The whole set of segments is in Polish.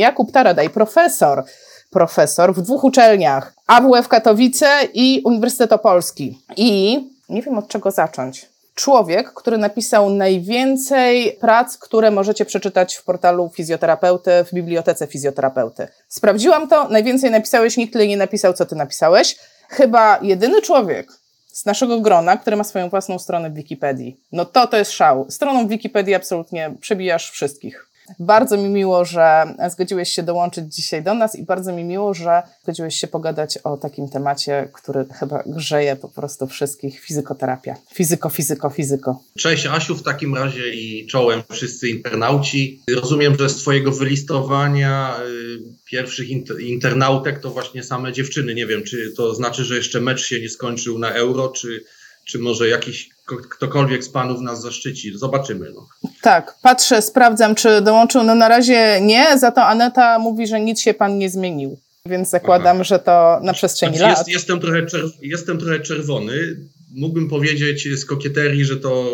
Jakub Taradaj, profesor, profesor w dwóch uczelniach, AWF Katowice i Uniwersytet Opolski. I nie wiem od czego zacząć. Człowiek, który napisał najwięcej prac, które możecie przeczytać w portalu fizjoterapeuty, w bibliotece fizjoterapeuty. Sprawdziłam to, najwięcej napisałeś, nikt tyle nie napisał, co ty napisałeś. Chyba jedyny człowiek z naszego grona, który ma swoją własną stronę w Wikipedii. No to to jest szał. Stroną Wikipedii absolutnie przebijasz wszystkich. Bardzo mi miło, że zgodziłeś się dołączyć dzisiaj do nas i bardzo mi miło, że zgodziłeś się pogadać o takim temacie, który chyba grzeje po prostu wszystkich. Fizykoterapia. Fizyko, fizyko, fizyko. Cześć Asiu w takim razie i czołem wszyscy internauci. Rozumiem, że z Twojego wylistowania y, pierwszych internautek to właśnie same dziewczyny. Nie wiem, czy to znaczy, że jeszcze mecz się nie skończył na euro, czy, czy może jakiś ktokolwiek z panów nas zaszczyci. Zobaczymy. No. Tak, patrzę, sprawdzam, czy dołączył. No na razie nie, za to Aneta mówi, że nic się pan nie zmienił. Więc zakładam, Aha. że to na przestrzeni znaczy, lat. jestem, trochę jestem trochę czerwony. Mógłbym powiedzieć z kokieterii, że to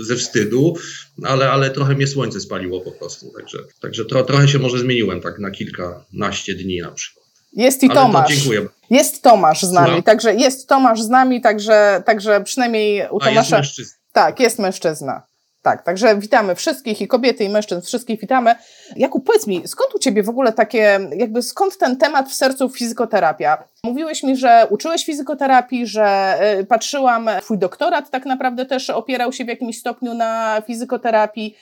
y, ze wstydu, ale, ale trochę mnie słońce spaliło po prostu. Także, także tro, trochę się może zmieniłem tak na kilkanaście dni na przykład. Jest i Tomasz. dziękuję. Jest Tomasz z nami, także jest Tomasz z nami, także, także przynajmniej u Tomasza. jest mężczyzna. Tak, jest mężczyzna. Tak, także witamy wszystkich i kobiety, i mężczyzn, wszystkich witamy. Jakub, powiedz mi, skąd u Ciebie w ogóle takie, jakby skąd ten temat w sercu fizykoterapia? Mówiłeś mi, że uczyłeś fizykoterapii, że y, patrzyłam, Twój doktorat tak naprawdę też opierał się w jakimś stopniu na fizykoterapii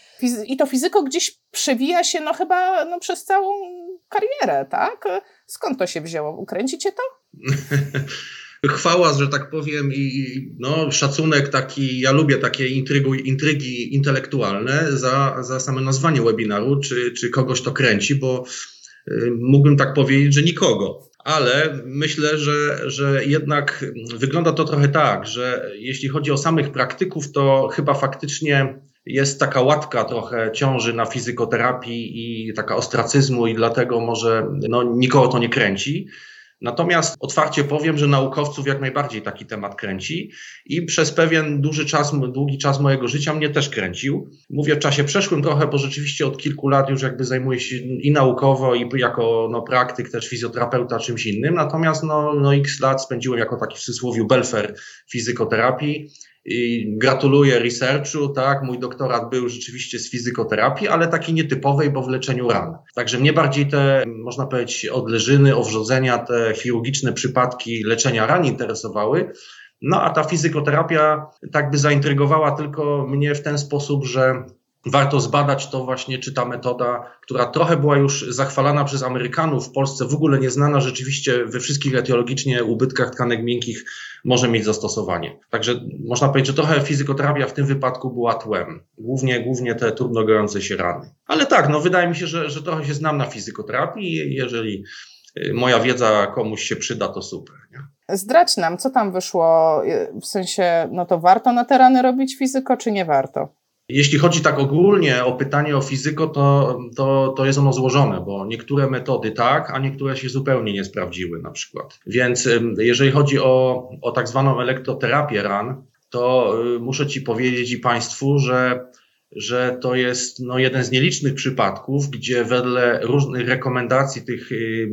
i to fizyko gdzieś przewija się no chyba no, przez całą karierę, tak? Skąd to się wzięło? Ukręcicie to? chwała, że tak powiem, i no, szacunek taki, ja lubię takie intrygi, intrygi intelektualne za, za same nazwanie webinaru, czy, czy kogoś to kręci, bo y, mógłbym tak powiedzieć, że nikogo. Ale myślę, że, że jednak wygląda to trochę tak, że jeśli chodzi o samych praktyków, to chyba faktycznie jest taka łatka trochę ciąży na fizykoterapii i taka ostracyzmu i dlatego może no, nikogo to nie kręci. Natomiast otwarcie powiem, że naukowców jak najbardziej taki temat kręci i przez pewien duży czas, długi czas mojego życia mnie też kręcił. Mówię w czasie przeszłym trochę, bo rzeczywiście od kilku lat już jakby zajmuję się i naukowo, i jako no, praktyk, też fizjoterapeuta czymś innym. Natomiast no, no x lat spędziłem jako taki w cudzysłowie belfer fizykoterapii i gratuluję researchu, tak, mój doktorat był rzeczywiście z fizykoterapii, ale takiej nietypowej, bo w leczeniu ran. Także mnie bardziej te, można powiedzieć, odleżyny, owrzodzenia, te chirurgiczne przypadki leczenia ran interesowały. No a ta fizykoterapia tak by zaintrygowała tylko mnie w ten sposób, że warto zbadać to właśnie, czy ta metoda, która trochę była już zachwalana przez Amerykanów, w Polsce w ogóle nieznana, rzeczywiście we wszystkich etiologicznie ubytkach tkanek miękkich może mieć zastosowanie. Także można powiedzieć, że trochę fizykoterapia w tym wypadku była tłem. Głównie, głównie te trudno gojące się rany. Ale tak, no wydaje mi się, że, że trochę się znam na fizykoterapii jeżeli y, moja wiedza komuś się przyda, to super. Nie? Nam, co tam wyszło, y, w sensie, no to warto na te rany robić fizyko, czy nie warto? Jeśli chodzi tak ogólnie o pytanie o fizyko, to, to, to jest ono złożone, bo niektóre metody tak, a niektóre się zupełnie nie sprawdziły na przykład. Więc jeżeli chodzi o, o tak zwaną elektroterapię ran, to y, muszę Ci powiedzieć i Państwu, że, że to jest no, jeden z nielicznych przypadków, gdzie wedle różnych rekomendacji tych y,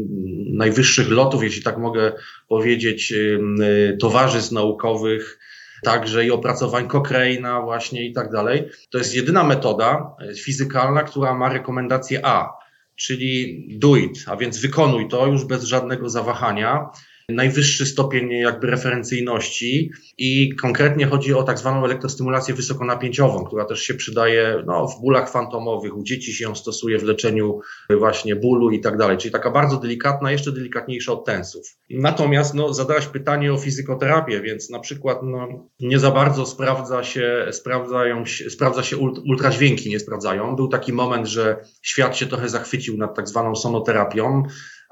najwyższych lotów, jeśli tak mogę powiedzieć, y, towarzystw naukowych, także i opracowań Cochrane'a właśnie i tak dalej. To jest jedyna metoda e, fizykalna, która ma rekomendację A, czyli do it, a więc wykonuj to już bez żadnego zawahania najwyższy stopień jakby referencyjności i konkretnie chodzi o tak zwaną elektrostymulację wysokonapięciową, która też się przydaje no, w bólach fantomowych, u dzieci się ją stosuje w leczeniu właśnie bólu i tak dalej, czyli taka bardzo delikatna, jeszcze delikatniejsza od tensów. Natomiast no, zadałaś pytanie o fizykoterapię, więc na przykład no, nie za bardzo sprawdza się, sprawdzają, sprawdza się ultradźwięki, nie sprawdzają. Był taki moment, że świat się trochę zachwycił nad tak zwaną sonoterapią,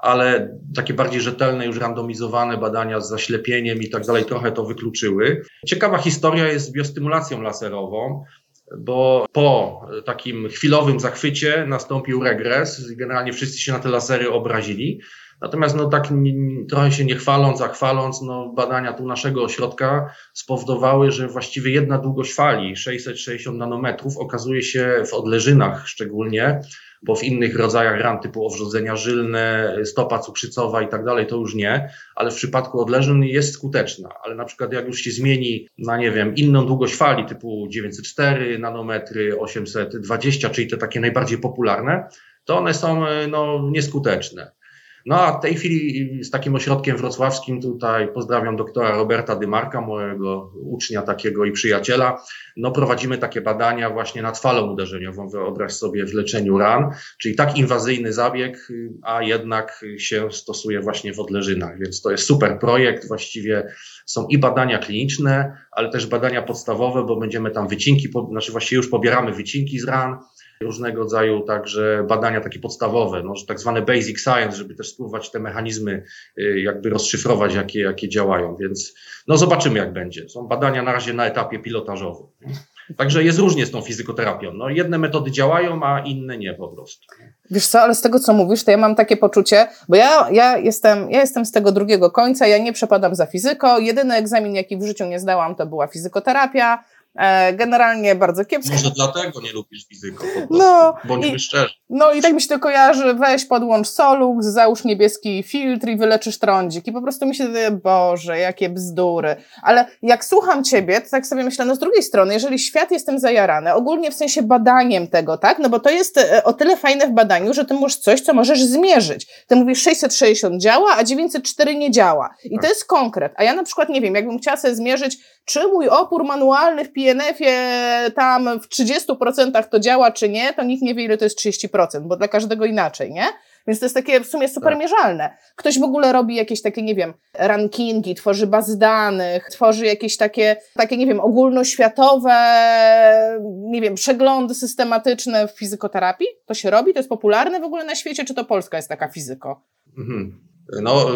ale takie bardziej rzetelne, już randomizowane badania z zaślepieniem i tak dalej trochę to wykluczyły. Ciekawa historia jest z biostymulacją laserową, bo po takim chwilowym zachwycie nastąpił regres. Generalnie wszyscy się na te lasery obrazili. Natomiast no tak trochę się nie chwaląc, a chwaląc, no badania tu naszego ośrodka spowodowały, że właściwie jedna długość fali, 660 nanometrów, okazuje się w odleżynach szczególnie bo w innych rodzajach ran typu owrzodzenia żylne, stopa cukrzycowa i tak dalej, to już nie, ale w przypadku odleżyn jest skuteczna. Ale na przykład jak już się zmieni na, nie wiem, inną długość fali typu 904 nanometry, 820, czyli te takie najbardziej popularne, to one są no, nieskuteczne. No a w tej chwili z takim ośrodkiem wrocławskim tutaj pozdrawiam doktora Roberta Dymarka, mojego ucznia takiego i przyjaciela. No prowadzimy takie badania właśnie nad falą uderzeniową, wyobraź sobie w leczeniu ran, czyli tak inwazyjny zabieg, a jednak się stosuje właśnie w odleżynach, więc to jest super projekt, właściwie są i badania kliniczne, ale też badania podstawowe, bo będziemy tam wycinki, znaczy właściwie już pobieramy wycinki z ran, różnego rodzaju także badania takie podstawowe, no, tak zwane basic science, żeby też spróbować te mechanizmy y, jakby rozszyfrować, jakie, jakie działają, więc no zobaczymy jak będzie. Są badania na razie na etapie pilotażowym. Także jest różnie z tą fizykoterapią. No, jedne metody działają, a inne nie po prostu. Wiesz co, ale z tego co mówisz, to ja mam takie poczucie, bo ja, ja, jestem, ja jestem z tego drugiego końca, ja nie przepadam za fizyko. Jedyny egzamin, jaki w życiu nie zdałam, to była fizykoterapia. E, generalnie bardzo kiepsko. Może dlatego nie lubisz fizyko, no, bądźmy i, szczerzy. No i tak mi się to kojarzy, weź podłącz Solux, załóż niebieski filtr i wyleczysz trądzik. I po prostu mi się wydaje, Boże, jakie bzdury. Ale jak słucham Ciebie, to tak sobie myślę, no z drugiej strony, jeżeli świat jestem zajarany, ogólnie w sensie badaniem tego, tak? No bo to jest e, o tyle fajne w badaniu, że Ty możesz coś, co możesz zmierzyć. Ty mówisz 660 działa, a 904 nie działa. I to tak. jest konkret. A ja na przykład, nie wiem, jakbym chciała sobie zmierzyć, czy mój opór manualny w PNF-ie tam w 30% to działa, czy nie, to nikt nie wie, ile to jest 30%, bo dla każdego inaczej, nie? Więc to jest takie w sumie super tak. mierzalne. Ktoś w ogóle robi jakieś takie, nie wiem, rankingi, tworzy bazy danych, tworzy jakieś takie, takie, nie wiem, ogólnoświatowe, nie wiem, przeglądy systematyczne w fizykoterapii. To się robi? To jest popularne w ogóle na świecie? Czy to Polska jest taka fizyko? Mhm. No,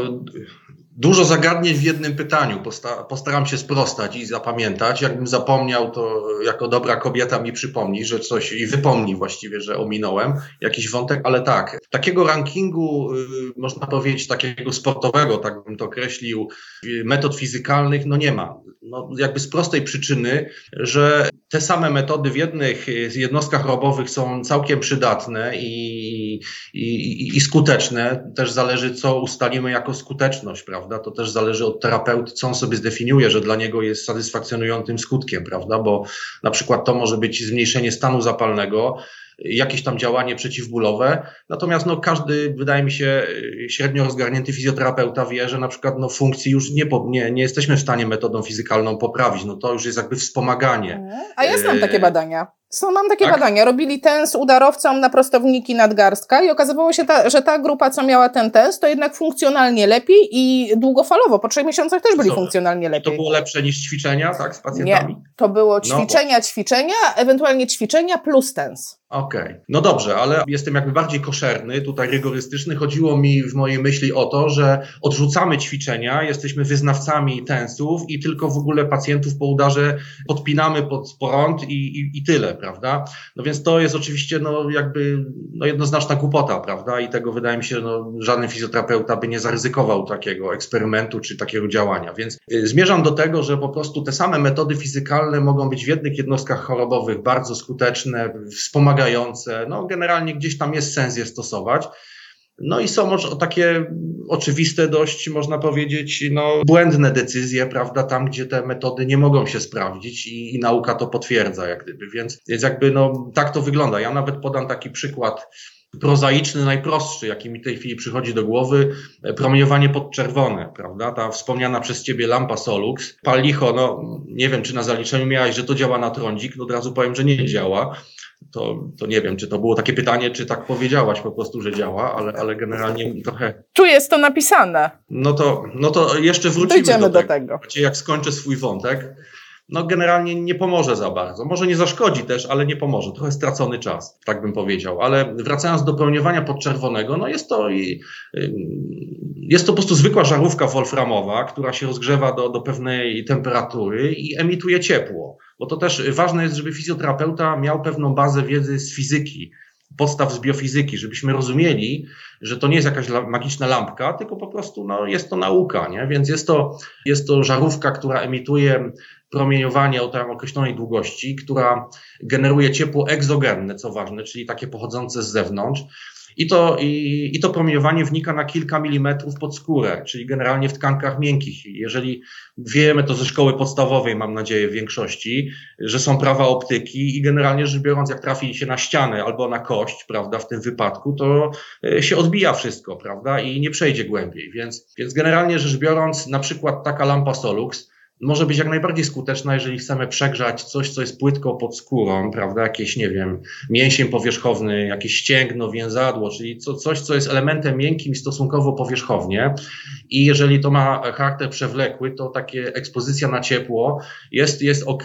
Dużo zagadnień w jednym pytaniu. Postaram się sprostać i zapamiętać. Jakbym zapomniał, to jako dobra kobieta mi przypomni, że coś i wypomni właściwie, że ominąłem jakiś wątek, ale tak. Takiego rankingu, y, można powiedzieć, takiego sportowego, tak bym to określił, y, metod fizykalnych, no nie ma. No, jakby z prostej przyczyny, że te same metody w jednych jednostkach chorobowych są całkiem przydatne i, i, i skuteczne. Też zależy, co ustalimy jako skuteczność, prawda? To też zależy od terapeuty, co on sobie zdefiniuje, że dla niego jest satysfakcjonującym skutkiem, prawda? Bo na przykład to może być zmniejszenie stanu zapalnego, jakieś tam działanie przeciwbólowe. Natomiast no, każdy, wydaje mi się, średnio rozgarnięty fizjoterapeuta wie, że na przykład no, funkcji już nie, nie, nie jesteśmy w stanie metodą fizykalną poprawić. No, to już jest jakby wspomaganie. A ja znam takie badania. Są, mam takie tak? badania. Robili tens udarowcom na prostowniki nadgarstka i okazywało się, ta, że ta grupa, co miała ten tens, to jednak funkcjonalnie lepiej i długofalowo. Po trzech miesiącach też byli funkcjonalnie lepiej. To było lepsze niż ćwiczenia, tak, z pacjentami? Nie, to było ćwiczenia, no. ćwiczenia, ewentualnie ćwiczenia plus tens. Okej, okay. no dobrze, ale jestem jakby bardziej koszerny, tutaj rygorystyczny. Chodziło mi w mojej myśli o to, że odrzucamy ćwiczenia, jesteśmy wyznawcami tensów i tylko w ogóle pacjentów po udarze podpinamy pod prąd i, i, i tyle, prawda? No więc to jest oczywiście no jakby no jednoznaczna głupota, prawda? I tego wydaje mi się, no żaden fizjoterapeuta by nie zaryzykował takiego eksperymentu czy takiego działania. Więc y, zmierzam do tego, że po prostu te same metody fizykalne mogą być w jednych jednostkach chorobowych bardzo skuteczne, wspomagające, no generalnie gdzieś tam jest sens je stosować. No i są takie oczywiste dość, można powiedzieć, no, błędne decyzje, prawda, tam gdzie te metody nie mogą się sprawdzić i, i nauka to potwierdza, jak gdyby. Więc, więc jakby no, tak to wygląda. Ja nawet podam taki przykład prozaiczny, najprostszy, jaki mi w tej chwili przychodzi do głowy, promieniowanie podczerwone, prawda? Ta wspomniana przez ciebie lampa Solux. Palicho, no nie wiem, czy na zaliczeniu miałeś, że to działa na trądzik, no od razu powiem, że nie działa to, to nie wiem, czy to było takie pytanie, czy tak powiedziałaś po prostu, że działa, ale, ale generalnie trochę. Tu jest to napisane. No to, no to jeszcze wrócimy Dojdziemy do, tego. do tego. Jak skończę swój wątek, no generalnie nie pomoże za bardzo. Może nie zaszkodzi też, ale nie pomoże. Trochę stracony czas, tak bym powiedział. Ale wracając do pełniowania podczerwonego, no jest to i, jest to po prostu zwykła żarówka wolframowa, która się rozgrzewa do, do pewnej temperatury i emituje ciepło. Bo to też ważne jest, żeby fizjoterapeuta miał pewną bazę wiedzy z fizyki, podstaw z biofizyki, żebyśmy rozumieli, że to nie jest jakaś magiczna lampka, tylko po prostu no, jest to nauka, nie? więc jest to, jest to żarówka, która emituje promieniowanie o tam określonej długości, która generuje ciepło egzogenne, co ważne, czyli takie pochodzące z zewnątrz. I to, i, I to promieniowanie wnika na kilka milimetrów pod skórę, czyli generalnie w tkankach miękkich. Jeżeli wiemy to ze szkoły podstawowej, mam nadzieję, w większości, że są prawa optyki i generalnie rzecz biorąc, jak trafi się na ścianę albo na kość, prawda, w tym wypadku, to e, się odbija wszystko, prawda, i nie przejdzie głębiej. Więc, więc generalnie rzecz biorąc, na przykład taka lampa Solux, może być jak najbardziej skuteczna, jeżeli chcemy przegrzać coś, co jest płytko pod skórą, prawda, jakieś, nie wiem, mięsień powierzchowny, jakieś ścięgno, więzadło, czyli co, coś, co jest elementem miękkim stosunkowo powierzchownie i jeżeli to ma charakter przewlekły, to takie ekspozycja na ciepło jest, jest ok.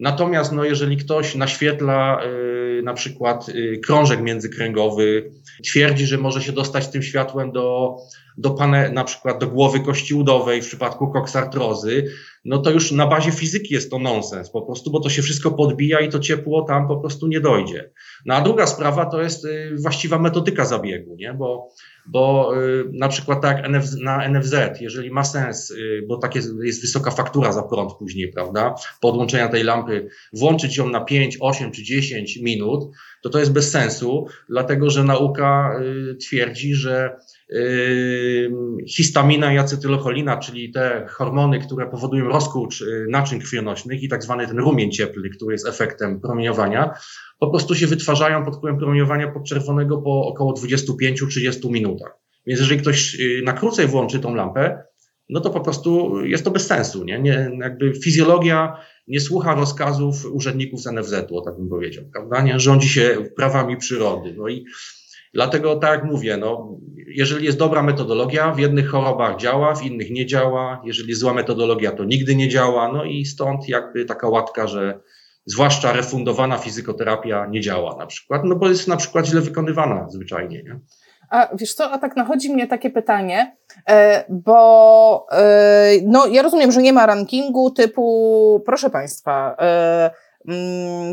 Natomiast no, jeżeli ktoś naświetla yy, na przykład yy, krążek międzykręgowy, twierdzi, że może się dostać tym światłem do do pane, na przykład do głowy kości udowej w przypadku koksartrozy, no to już na bazie fizyki jest to nonsens po prostu, bo to się wszystko podbija i to ciepło tam po prostu nie dojdzie. No a druga sprawa to jest y, właściwa metodyka zabiegu, nie? bo, bo y, na przykład tak na NFZ, jeżeli ma sens, y, bo tak jest, jest wysoka faktura za prąd później, prawda, podłączenia tej lampy, włączyć ją na 5, 8 czy 10 minut, to to jest bez sensu, dlatego że nauka twierdzi, że histamina i acetylocholina, czyli te hormony, które powodują rozkurcz y, naczyń krwionośnych i tak zwany ten rumień cieplny, który jest efektem promieniowania, po prostu się wytwarzają pod wpływem promieniowania podczerwonego po około 25-30 minutach. Więc jeżeli ktoś y, na krócej włączy tą lampę, no to po prostu jest to bez sensu. Nie? nie jakby fizjologia nie słucha rozkazów urzędników z NFZ-u, tak bym powiedział, prawda? Nie? Rządzi się prawami przyrody. No i Dlatego, tak jak mówię, no, jeżeli jest dobra metodologia, w jednych chorobach działa, w innych nie działa. Jeżeli zła metodologia, to nigdy nie działa. No i stąd jakby taka łatka, że zwłaszcza refundowana fizykoterapia nie działa na przykład, no bo jest na przykład źle wykonywana zwyczajnie. Nie? A wiesz co, a tak nachodzi mnie takie pytanie, e, bo e, no, ja rozumiem, że nie ma rankingu typu, proszę Państwa, e,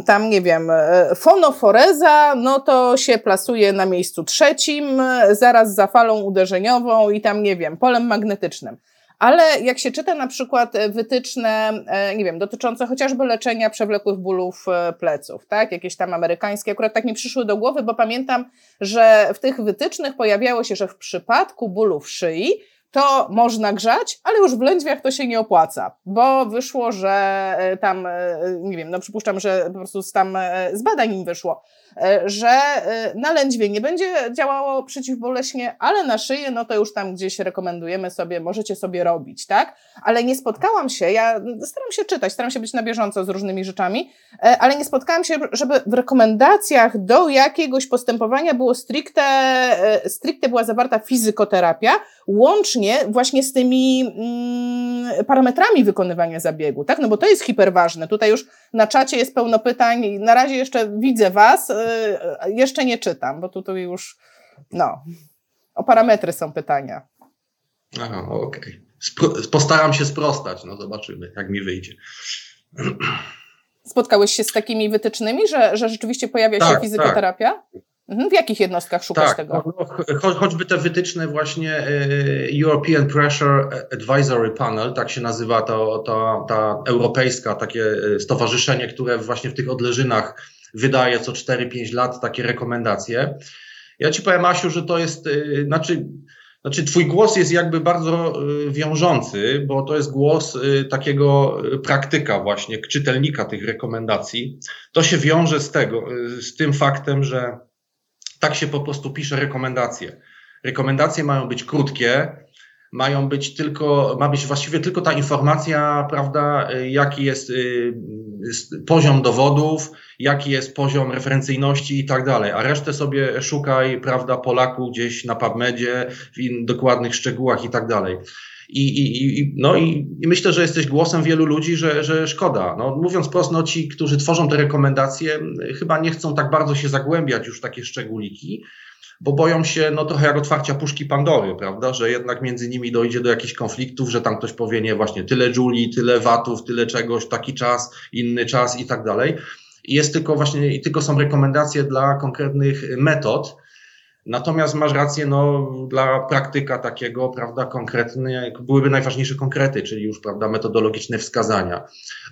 tam nie wiem, e, fonoforeza, no to się plasuje na miejscu trzecim, e, zaraz za falą uderzeniową i tam nie wiem, polem magnetycznym. Ale jak się czyta na przykład wytyczne, e, nie wiem, dotyczące chociażby leczenia przewlekłych bólów pleców, tak? Jakieś tam amerykańskie, akurat tak mi przyszły do głowy, bo pamiętam, że w tych wytycznych pojawiało się, że w przypadku bólów szyi to można grzać, ale już w lędźwiach to się nie opłaca, bo wyszło, że e, tam, e, nie wiem, no przypuszczam, że po prostu z tam e, z badań im wyszło, że na lędźwie nie będzie działało przeciwboleśnie, ale na szyję, no to już tam gdzieś rekomendujemy sobie, możecie sobie robić, tak? Ale nie spotkałam się, ja staram się czytać, staram się być na bieżąco z różnymi rzeczami, ale nie spotkałam się, żeby w rekomendacjach do jakiegoś postępowania było stricte, stricte była zawarta fizykoterapia, łącznie właśnie z tymi mm, parametrami wykonywania zabiegu, tak? No bo to jest hiperważne. Tutaj już na czacie jest pełno pytań. Na razie jeszcze widzę Was, yy, jeszcze nie czytam, bo tutaj już, no, o parametry są pytania. Aha, okej. Okay. Postaram się sprostać, no zobaczymy, jak mi wyjdzie. Spotkałeś się z takimi wytycznymi, że, że rzeczywiście pojawia tak, się fizykoterapia? Tak. Mhm. W jakich jednostkach szukasz tak, tego? No, cho choćby te wytyczne właśnie e, European Pressure Advisory Panel, tak się nazywa to, to, ta europejska takie e, stowarzyszenie, które właśnie w tych odleżynach wydaje co 4-5 lat takie rekomendacje. Ja ci powiem, Asiu, że to jest, e, znaczy, znaczy twój głos jest jakby bardzo wiążący, bo to jest głos takiego praktyka właśnie, czytelnika tych rekomendacji. To się wiąże z tego, z tym faktem, że tak się po prostu pisze rekomendacje. Rekomendacje mają być krótkie, mają być tylko, ma być właściwie tylko ta informacja, prawda, jaki jest y, poziom dowodów, jaki jest poziom referencyjności i tak dalej, a resztę sobie szukaj, prawda, Polaku gdzieś na PubMedzie, w dokładnych szczegółach i tak dalej. I, i, i, no i, myślę, że jesteś głosem wielu ludzi, że, że szkoda. No, mówiąc prosto, no, ci, którzy tworzą te rekomendacje, chyba nie chcą tak bardzo się zagłębiać już w takie szczególiki, bo boją się no, trochę jak otwarcia puszki Pandory, prawda, że jednak między nimi dojdzie do jakichś konfliktów, że tam ktoś powie, nie, właśnie tyle Julii, tyle watów, tyle czegoś, taki czas, inny czas i tak dalej. jest tylko właśnie, i tylko są rekomendacje dla konkretnych metod, Natomiast masz rację, no, dla praktyka takiego, prawda, konkretny, byłyby najważniejsze konkrety, czyli już, prawda, metodologiczne wskazania.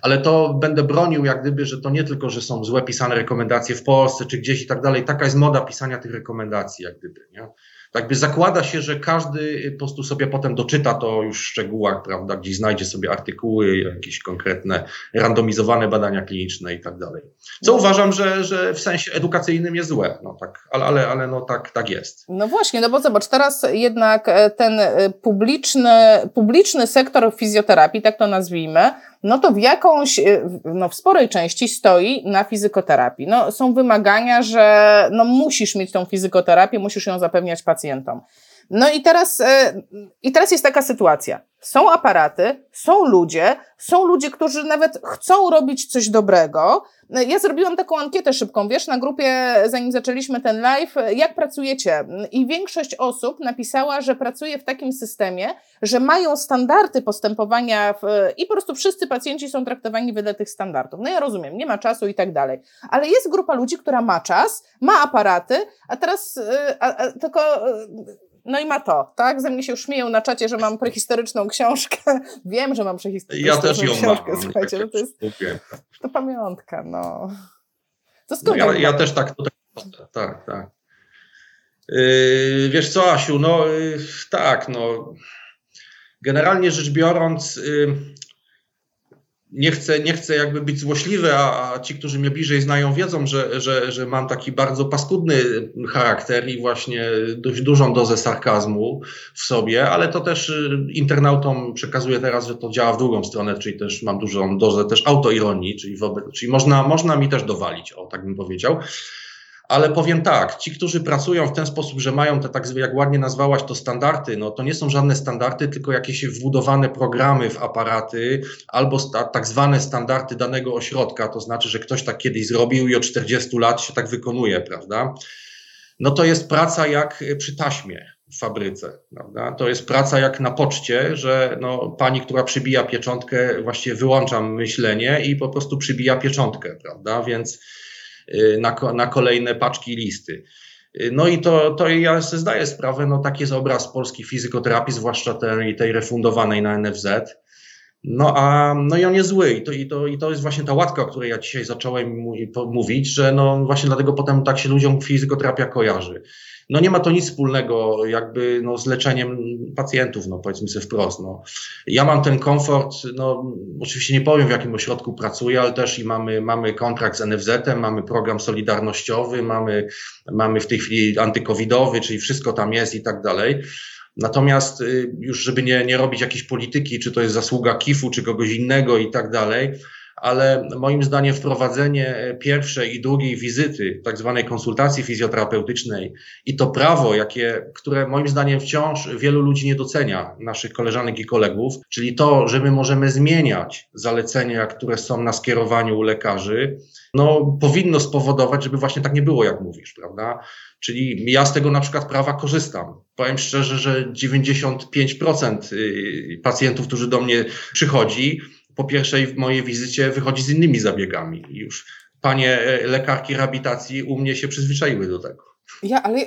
Ale to będę bronił, jak gdyby, że to nie tylko, że są złe pisane rekomendacje w Polsce czy gdzieś i tak dalej. Taka jest moda pisania tych rekomendacji, jak gdyby, nie? Jakby zakłada się, że każdy po prostu sobie potem doczyta to już w szczegółach, prawda, gdzieś znajdzie sobie artykuły, jakieś konkretne, randomizowane badania kliniczne i tak dalej. Co no. uważam, że, że w sensie edukacyjnym jest złe, no tak, ale, ale, ale no tak, tak jest. No właśnie, no bo zobacz, teraz jednak e, ten e, publiczny, publiczny sektor fizjoterapii, tak to nazwijmy, no to w jakąś, y, no w sporej części stoi na fizykoterapii. No, są wymagania, że no musisz mieć tą fizykoterapię, musisz ją zapewniać pacjentom. No i teraz, y, i teraz jest taka sytuacja. Są aparaty, są ludzie, są ludzie, którzy nawet chcą robić coś dobrego, ja zrobiłam taką ankietę szybką, wiesz, na grupie, zanim zaczęliśmy ten live, jak pracujecie? I większość osób napisała, że pracuje w takim systemie, że mają standardy postępowania w, i po prostu wszyscy pacjenci są traktowani wedle tych standardów. No ja rozumiem, nie ma czasu i tak dalej. Ale jest grupa ludzi, która ma czas, ma aparaty, a teraz a, a, tylko no i ma to, tak? Ze mnie się już śmieją na czacie, że mam prehistoryczną książkę. Wiem, że mam prehistoryczną ja też ją książkę. Mam, Słuchajcie, no to jest to pamiątka, no. To skąd no ja, ja też tak tutaj, tak, tak. Yy, wiesz co, Asiu, no yy, tak, no. Generalnie rzecz biorąc, yy, nie chcę, nie chcę jakby być złośliwy, a, a, ci, którzy mnie bliżej znają, wiedzą, że, że, że mam taki bardzo paskudny charakter i właśnie dość dużą dozę sarkazmu w sobie, ale to też y, internautom przekazuję teraz, że to działa w drugą stronę, czyli też mam dużą dozę też autoironii, czyli, wobec, czyli można, można mi też dowalić, o tak bym powiedział. Ale powiem tak, ci, którzy pracują w ten sposób, że mają te tak jak ładnie nazwałaś to standardy, no to nie są żadne standardy, tylko jakieś wbudowane programy w aparaty albo sta, tak zwane standardy danego ośrodka, to znaczy, że ktoś tak kiedyś zrobił i od 40 lat się tak wykonuje, prawda? No to jest praca jak przy taśmie w fabryce, prawda? To jest praca jak na poczcie, że no, pani, która przybija pieczątkę, właściwie wyłączam myślenie i po prostu przybija pieczątkę, prawda? Więc Y, na, na kolejne paczki listy. Y, no i to, to ja sobie zdaję sprawę, no taki jest obraz polskiej fizykoterapii, zwłaszcza tej, tej refundowanej na NFZ. No a no i on jest zły I to, i, to, i to jest właśnie ta łatka, o której ja dzisiaj zacząłem mówić, że no właśnie dlatego potem tak się ludziom fizykoterapia kojarzy no nie ma to nic wspólnego jakby no, z leczeniem pacjentów, no powiedzmy sobie wprost. No. Ja mam ten komfort, no oczywiście nie powiem w jakim ośrodku pracuję, ale też i mamy, mamy kontrakt z NFZ-em, mamy program solidarnościowy, mamy, mamy w tej chwili antykowidowy, czyli wszystko tam jest i tak dalej. Natomiast y, już, żeby nie, nie robić jakiejś polityki, czy to jest zasługa KIF-u, czy kogoś innego i tak dalej, ale moim zdaniem wprowadzenie pierwszej i drugiej wizyty, tak zwanej konsultacji fizjoterapeutycznej i to prawo, jakie, które moim zdaniem wciąż wielu ludzi nie docenia, naszych koleżanek i kolegów, czyli to, że my możemy zmieniać zalecenia, które są na skierowaniu u lekarzy, no, powinno spowodować, żeby właśnie tak nie było, jak mówisz, prawda? Czyli ja z tego na przykład prawa korzystam. Powiem szczerze, że 95% y, pacjentów, którzy do mnie przychodzi, po pierwszej mojej wizycie wychodzi z innymi zabiegami. Już panie e, lekarki rehabilitacji u mnie się przyzwyczaiły do tego. Ja, ale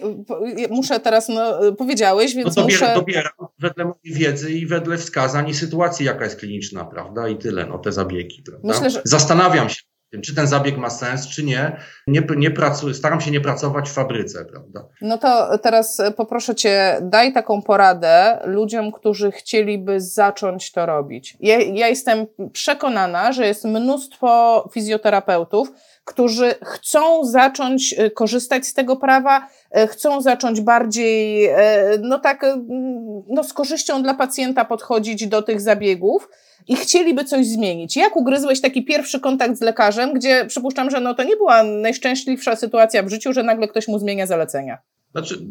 muszę teraz, no, powiedziałeś, więc no dobier, muszę... Dobieram wedle mojej wiedzy i wedle wskazań i sytuacji, jaka jest kliniczna, prawda? I tyle, no te zabiegi, prawda? Myślę, że... Zastanawiam się, czy ten zabieg ma sens, czy nie. Nie, nie pracuję, staram się nie pracować w fabryce, prawda? No to teraz poproszę Cię, daj taką poradę ludziom, którzy chcieliby zacząć to robić. Ja, ja jestem przekonana, że jest mnóstwo fizjoterapeutów, którzy chcą zacząć y, korzystać z tego prawa, y, chcą zacząć bardziej, no tak, no z korzyścią dla pacjenta podchodzić do tych zabiegów i chcieliby coś zmienić. Jak ugryzłeś taki pierwszy kontakt z lekarzem, gdzie przypuszczam, że no to nie była najszczęśliwsza sytuacja w życiu, że nagle ktoś mu zmienia zalecenia? Znaczy,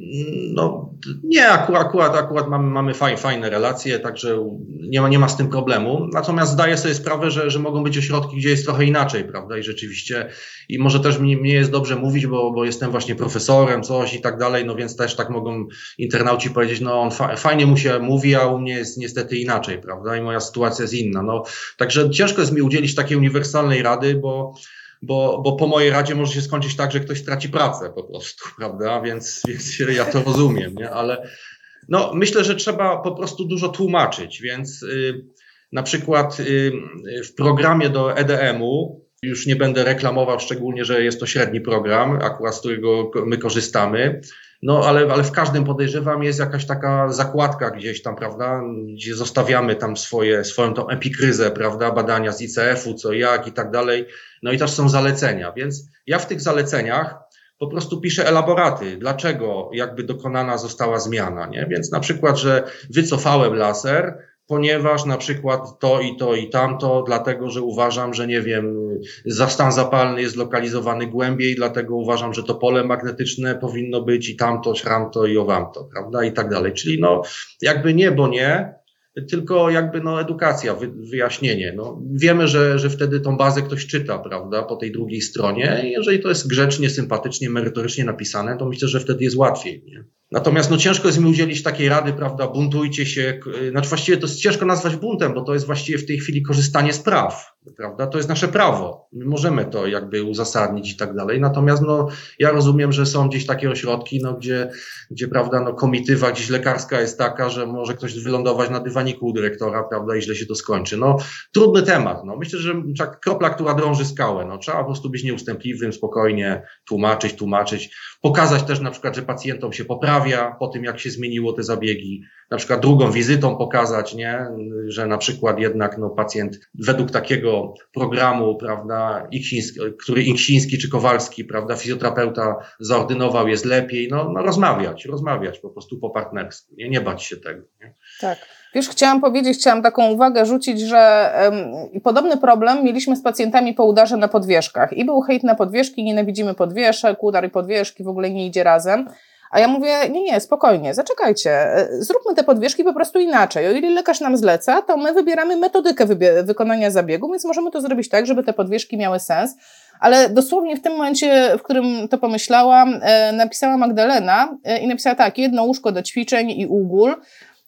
no nie, akurat, akurat, akurat mamy, mamy faj, fajne relacje, także nie ma, nie ma z tym problemu. Natomiast zdaję sobie sprawę, że, że mogą być ośrodki, gdzie jest trochę inaczej, prawda? I rzeczywiście, i może też mi, mnie jest dobrze mówić, bo, bo jestem właśnie profesorem, coś i tak dalej, no więc też tak mogą internauci powiedzieć, no on fa, fajnie mu się mówi, a u mnie jest niestety inaczej, prawda? I moja sytuacja jest inna. No, także ciężko jest mi udzielić takiej uniwersalnej rady, bo bo, bo po mojej radzie może się skończyć tak, że ktoś straci pracę po prostu, prawda? Więc, więc ja to rozumiem, nie? Ale no, myślę, że trzeba po prostu dużo tłumaczyć, więc y, na przykład y, w programie do EDM-u już nie będę reklamował, szczególnie, że jest to średni program, akurat z którego my korzystamy. No, ale, ale w każdym podejrzewam jest jakaś taka zakładka gdzieś tam, prawda, gdzie zostawiamy tam swoje, swoją tą epikryzę, prawda, badania z ICF-u, co jak i tak dalej. No i też są zalecenia, więc ja w tych zaleceniach po prostu piszę elaboraty, dlaczego jakby dokonana została zmiana, nie? Więc na przykład, że wycofałem laser, ponieważ na przykład to i to i tamto, dlatego że uważam, że nie wiem, zastan zapalny jest lokalizowany głębiej, dlatego uważam, że to pole magnetyczne powinno być i tamto, szramto i owamto, prawda, i tak dalej. Czyli no, jakby nie, bo nie, tylko jakby no, edukacja, wy, wyjaśnienie. No, wiemy, że, że wtedy tą bazę ktoś czyta, prawda, po tej drugiej stronie. Jeżeli to jest grzecznie, sympatycznie, merytorycznie napisane, to myślę, że wtedy jest łatwiej. Nie? Natomiast no, ciężko jest mi udzielić takiej rady, prawda, buntujcie się. Znaczy właściwie to jest ciężko nazwać buntem, bo to jest właściwie w tej chwili korzystanie z praw, prawda? To jest nasze prawo. My możemy to jakby uzasadnić i tak dalej. Natomiast no, ja rozumiem, że są gdzieś takie ośrodki, no, gdzie, gdzie prawda, no, komitywa gdzieś lekarska jest taka, że może ktoś wylądować na dywaniku u dyrektora, prawda, i źle się to skończy. No, trudny temat. No, myślę, że tak kropla, która drąży skałę. No, trzeba po prostu być nieustępliwym, spokojnie tłumaczyć, tłumaczyć, pokazać też na przykład, że pacjentom się poprawia po tym, jak się zmieniło te zabiegi, na przykład drugą wizytą pokazać, nie, że na przykład jednak no, pacjent według takiego programu, prawda, Iksiński, który Iksiński czy Kowalski, prawda, fizjoterapeuta zaordynował, jest lepiej, no, no rozmawiać, rozmawiać po prostu po partnersku, nie, nie bać się tego. Nie? Tak. Wiesz, chciałam powiedzieć, chciałam taką uwagę rzucić, że um, podobny problem mieliśmy z pacjentami po udarze na podwieszkach. I był hejt na podwieszki, nienawidzimy podwieszek, udar i podwieszki w ogóle nie idzie razem. A ja mówię, nie, nie, spokojnie, zaczekajcie, e, zróbmy te podwieszki po prostu inaczej. O ile lekarz nam zleca, to my wybieramy metodykę wykonania zabiegu, więc możemy to zrobić tak, żeby te podwieszki miały sens. Ale dosłownie w tym momencie, w którym to pomyślałam, e, napisała Magdalena e, i napisała tak, jedno łóżko do ćwiczeń i ugól,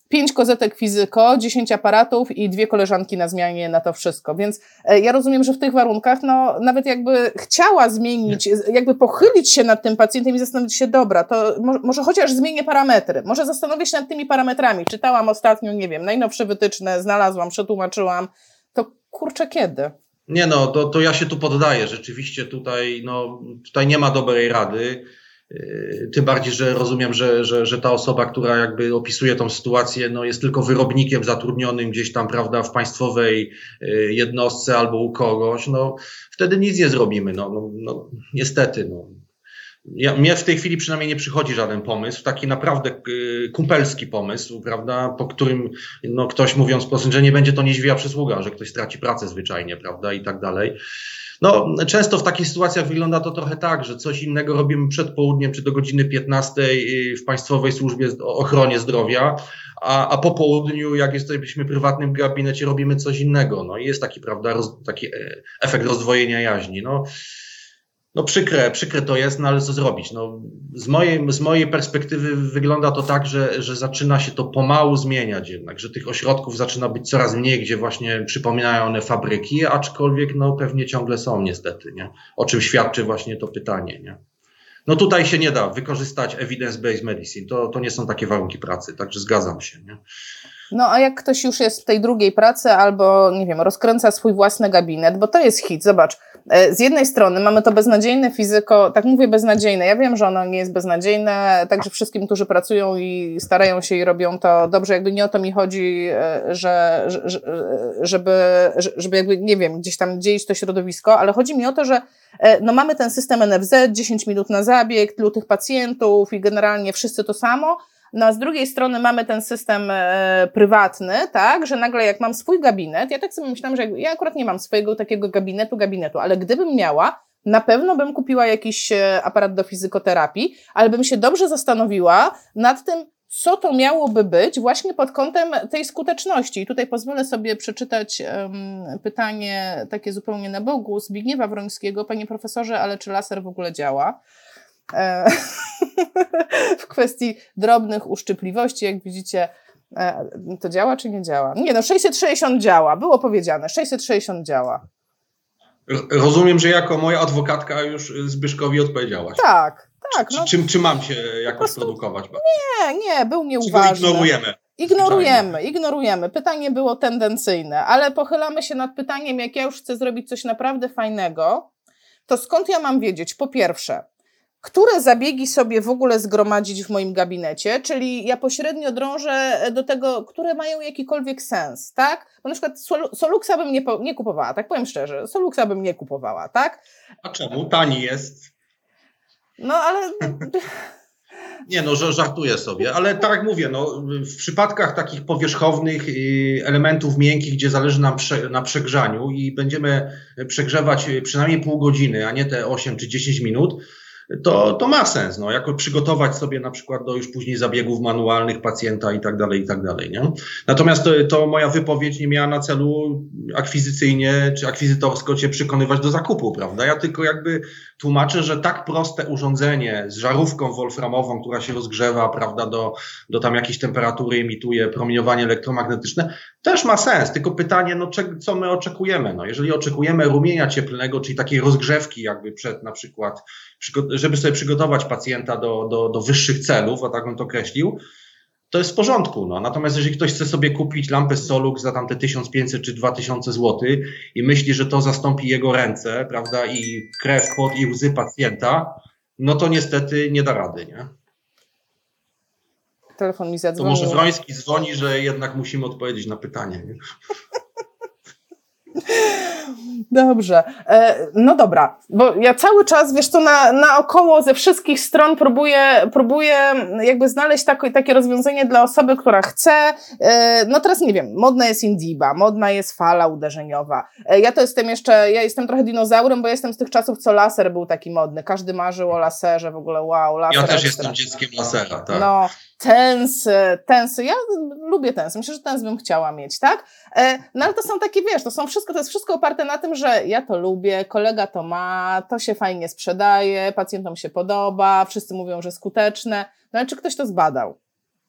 pięć kozetek fizyko, dziesięć aparatów i dwie koleżanki na zmianie na to wszystko. Więc e, ja rozumiem, że w tych warunkach, no nawet jakby chciała zmienić, jakby pochylić się nad tym pacjentem i zastanowić się, dobra, to może chociaż zmienię parametry, może zastanowię się nad tymi parametrami. Czytałam ostatnio, nie wiem, najnowsze wytyczne, znalazłam, przetłumaczyłam. To kurczę, kiedy? Nie no, to, to ja się tu poddaję. Rzeczywiście tutaj, no, tutaj nie ma dobrej rady. Yy, tym bardziej, że rozumiem, że, że, że ta osoba, która jakby opisuje tą sytuację, no jest tylko wyrobnikiem zatrudnionym gdzieś tam, prawda, w państwowej yy, jednostce albo u kogoś, no wtedy nic nie zrobimy, no, no, no niestety, no. Ja, mnie w tej chwili przynajmniej nie przychodzi żaden pomysł, taki naprawdę yy, kumpelski pomysł, prawda, po którym no, ktoś mówiąc po że nie będzie to niźwija przysługa, że ktoś straci pracę zwyczajnie, prawda, i tak dalej. No, często w takich sytuacjach wygląda to trochę tak, że coś innego robimy przed południem czy do godziny 15 w Państwowej Służbie Ochronie Zdrowia, a, a po południu, jak jesteśmy w prywatnym gabinecie, robimy coś innego. No i jest taki, prawda, roz, taki e, efekt rozdwojenia jaźni. No, no przykre, przykre to jest, no ale co zrobić? No, z, mojej, z mojej perspektywy wygląda to tak, że, że zaczyna się to pomału zmieniać jednak, że tych ośrodków zaczyna być coraz mniej, gdzie właśnie przypominają one fabryki, aczkolwiek no pewnie ciągle są niestety, nie? O czym świadczy właśnie to pytanie, nie? No tutaj się nie da wykorzystać evidence-based medicine, to, to nie są takie warunki pracy, także zgadzam się, nie? No a jak ktoś już jest w tej drugiej pracy albo, nie wiem, rozkręca swój własny gabinet, bo to jest hit, zobacz, z jednej strony mamy to beznadziejne fizyko, tak mówię beznadziejne, ja wiem, że ono nie jest beznadziejne, także wszystkim, którzy pracują i starają się i robią to dobrze, jakby nie o to mi chodzi, e, że, żeby, żeby jakby, nie wiem, gdzieś tam dzielić to środowisko, ale chodzi mi o to, że e, no mamy ten system NFZ, 10 minut na zabieg, tylu tych pacjentów i generalnie wszyscy to samo, no a z drugiej strony mamy ten system e, prywatny, tak, że nagle jak mam swój gabinet, ja tak sobie myślałam, że ja akurat nie mam swojego takiego gabinetu, gabinetu, ale gdybym miała, na pewno bym kupiła jakiś e, aparat do fizykoterapii, ale bym się dobrze zastanowiła nad tym, co to miałoby być właśnie pod kątem tej skuteczności. I tutaj pozwolę sobie przeczytać um, pytanie takie zupełnie na Bogu Zbigniewa Wrońskiego. Panie profesorze, ale czy laser w ogóle działa? E, w kwestii drobnych uszczypliwości, jak widzicie, e, to działa czy nie działa? Nie no, 660 działa, było powiedziane, 660 działa. Rozumiem, że jako moja adwokatka już Zbyszkowi odpowiedziałaś. Tak, tak. No, czy, czy, czy mam się jakoś prostu... produkować? Nie, nie, był nieuważny. Czy ignorujemy? Ignorujemy, ignorujemy. Pytanie było tendencyjne, ale pochylamy się nad pytaniem, jak ja już chcę zrobić coś naprawdę fajnego, to skąd ja mam wiedzieć? Po pierwsze, które zabiegi sobie w ogóle zgromadzić w moim gabinecie, czyli ja pośrednio drążę do tego, które mają jakikolwiek sens, tak? Bo na przykład Soluxa bym nie, nie kupowała, tak powiem szczerze, Soluxa bym nie kupowała, tak? A czemu? Tani jest. No ale Nie no, żartuję sobie, ale tak jak mówię, no, w przypadkach takich powierzchownych y, elementów miękkich, gdzie zależy nam prze, na przegrzaniu i będziemy przegrzewać przynajmniej pół godziny, a nie te 8 czy 10 minut, to, to ma sens, no, jako przygotować sobie na przykład do już później zabiegów manualnych pacjenta i tak dalej, i tak dalej, nie? Natomiast to, to moja wypowiedź nie miała na celu akwizycyjnie czy akwizytorsko cię przekonywać do zakupu, prawda? Ja tylko jakby tłumaczę, że tak proste urządzenie z żarówką wolframową, która się rozgrzewa, prawda, do, do tam jakiejś temperatury emituje promieniowanie elektromagnetyczne, też ma sens. Tylko pytanie, no, co my oczekujemy? No, jeżeli oczekujemy rumienia cieplnego, czyli takiej rozgrzewki jakby przed na przykład, żeby sobie przygotować pacjenta do, do, do wyższych celów, a tak bym to określił, to jest w porządku. No. Natomiast jeżeli ktoś chce sobie kupić lampę Solux za tamte 1500 czy 2000 zł i myśli, że to zastąpi jego ręce, prawda, i krew, pot i łzy pacjenta, no to niestety nie da rady, nie? Telefon mi zadzwonił. To może Wroński dzwoni, że jednak musimy odpowiedzieć na pytanie. Nie? Dobrze. E, no dobra, bo ja cały czas, wiesz co, na, naokoło ze wszystkich stron próbuję, próbuję jakby znaleźć takie, takie rozwiązanie dla osoby, która chce. E, no teraz nie wiem, modna jest Indiba, modna jest fala uderzeniowa. E, ja to jestem jeszcze, ja jestem trochę dinozaurem, bo jestem z tych czasów, co laser był taki modny. Każdy marzył o laserze, w ogóle wow, laser. Ja też jestem dzieckiem lasera, tak. No, tensy, tensy. Ja lubię tensy. Myślę, że tens bym chciała mieć, tak? No ale to są takie, wiesz, to są wszystko, to jest wszystko oparte na tym, że ja to lubię, kolega to ma, to się fajnie sprzedaje, pacjentom się podoba, wszyscy mówią, że skuteczne. No ale czy ktoś to zbadał?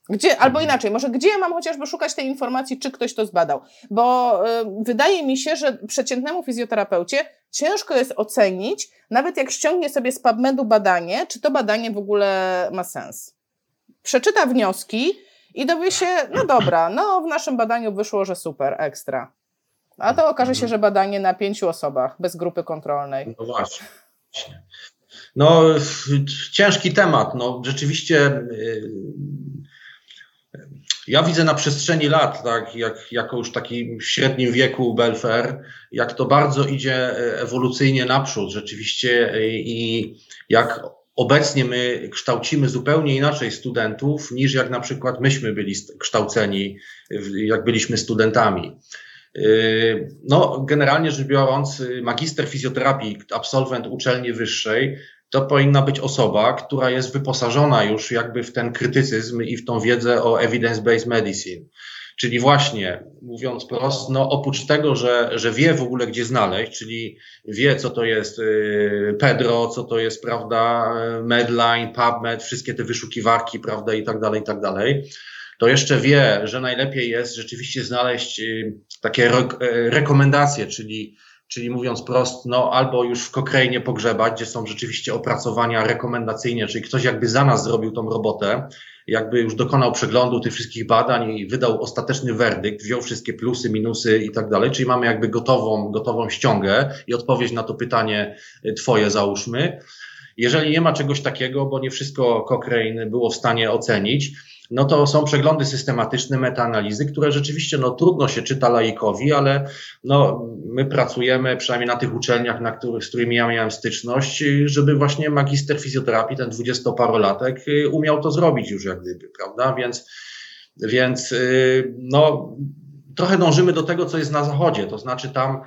Gdzie, albo mhm. inaczej, może gdzie ja mam chociażby szukać tej informacji, czy ktoś to zbadał? Bo y, wydaje mi się, że przeciętnemu fizjoterapeucie ciężko jest ocenić, nawet jak ściągnie sobie z PubMedu badanie, czy to badanie w ogóle ma sens przeczyta wnioski i dowie się, no dobra, no w naszym badaniu wyszło, że super, ekstra. A to okaże się, że badanie na pięciu osobach, bez grupy kontrolnej. No właśnie. No, ciężki temat. No, rzeczywiście y, ja widzę na przestrzeni lat, tak, jak, jako już taki średnim wieku Belfer, jak to bardzo idzie ewolucyjnie naprzód rzeczywiście y, i jak Obecnie my kształcimy zupełnie inaczej studentów niż jak na przykład myśmy byli kształceni, jak byliśmy studentami. No, generalnie rzecz biorąc, magister fizjoterapii, absolwent uczelni wyższej, to powinna być osoba, która jest wyposażona już jakby w ten krytycyzm i w tą wiedzę o evidence-based medicine. Czyli właśnie, mówiąc prosto, no oprócz tego, że, że wie w ogóle gdzie znaleźć, czyli wie co to jest y, Pedro, co to jest, prawda, Medline, PubMed, wszystkie te wyszukiwarki, prawda, i tak dalej, i tak dalej, to jeszcze wie, że najlepiej jest rzeczywiście znaleźć y, takie re rekomendacje, czyli czyli mówiąc prost, no albo już w Cochrane pogrzebać, gdzie są rzeczywiście opracowania rekomendacyjne, czyli ktoś jakby za nas zrobił tą robotę, jakby już dokonał przeglądu tych wszystkich badań i wydał ostateczny werdykt, wziął wszystkie plusy, minusy i tak dalej, czyli mamy jakby gotową, gotową ściągę i odpowiedź na to pytanie y, twoje załóżmy. Jeżeli nie ma czegoś takiego, bo nie wszystko Cochrane było w stanie ocenić, no to są przeglądy systematyczne, metaanalizy, które rzeczywiście no, trudno się czyta laikowi, ale no, my pracujemy przynajmniej na tych uczelniach, na których, z którymi ja miałem styczność, żeby właśnie magister fizjoterapii, ten dwudziestoparolatek, y, umiał to zrobić już jak gdyby, prawda? Więc, więc y, no, trochę dążymy do tego, co jest na zachodzie, to znaczy tam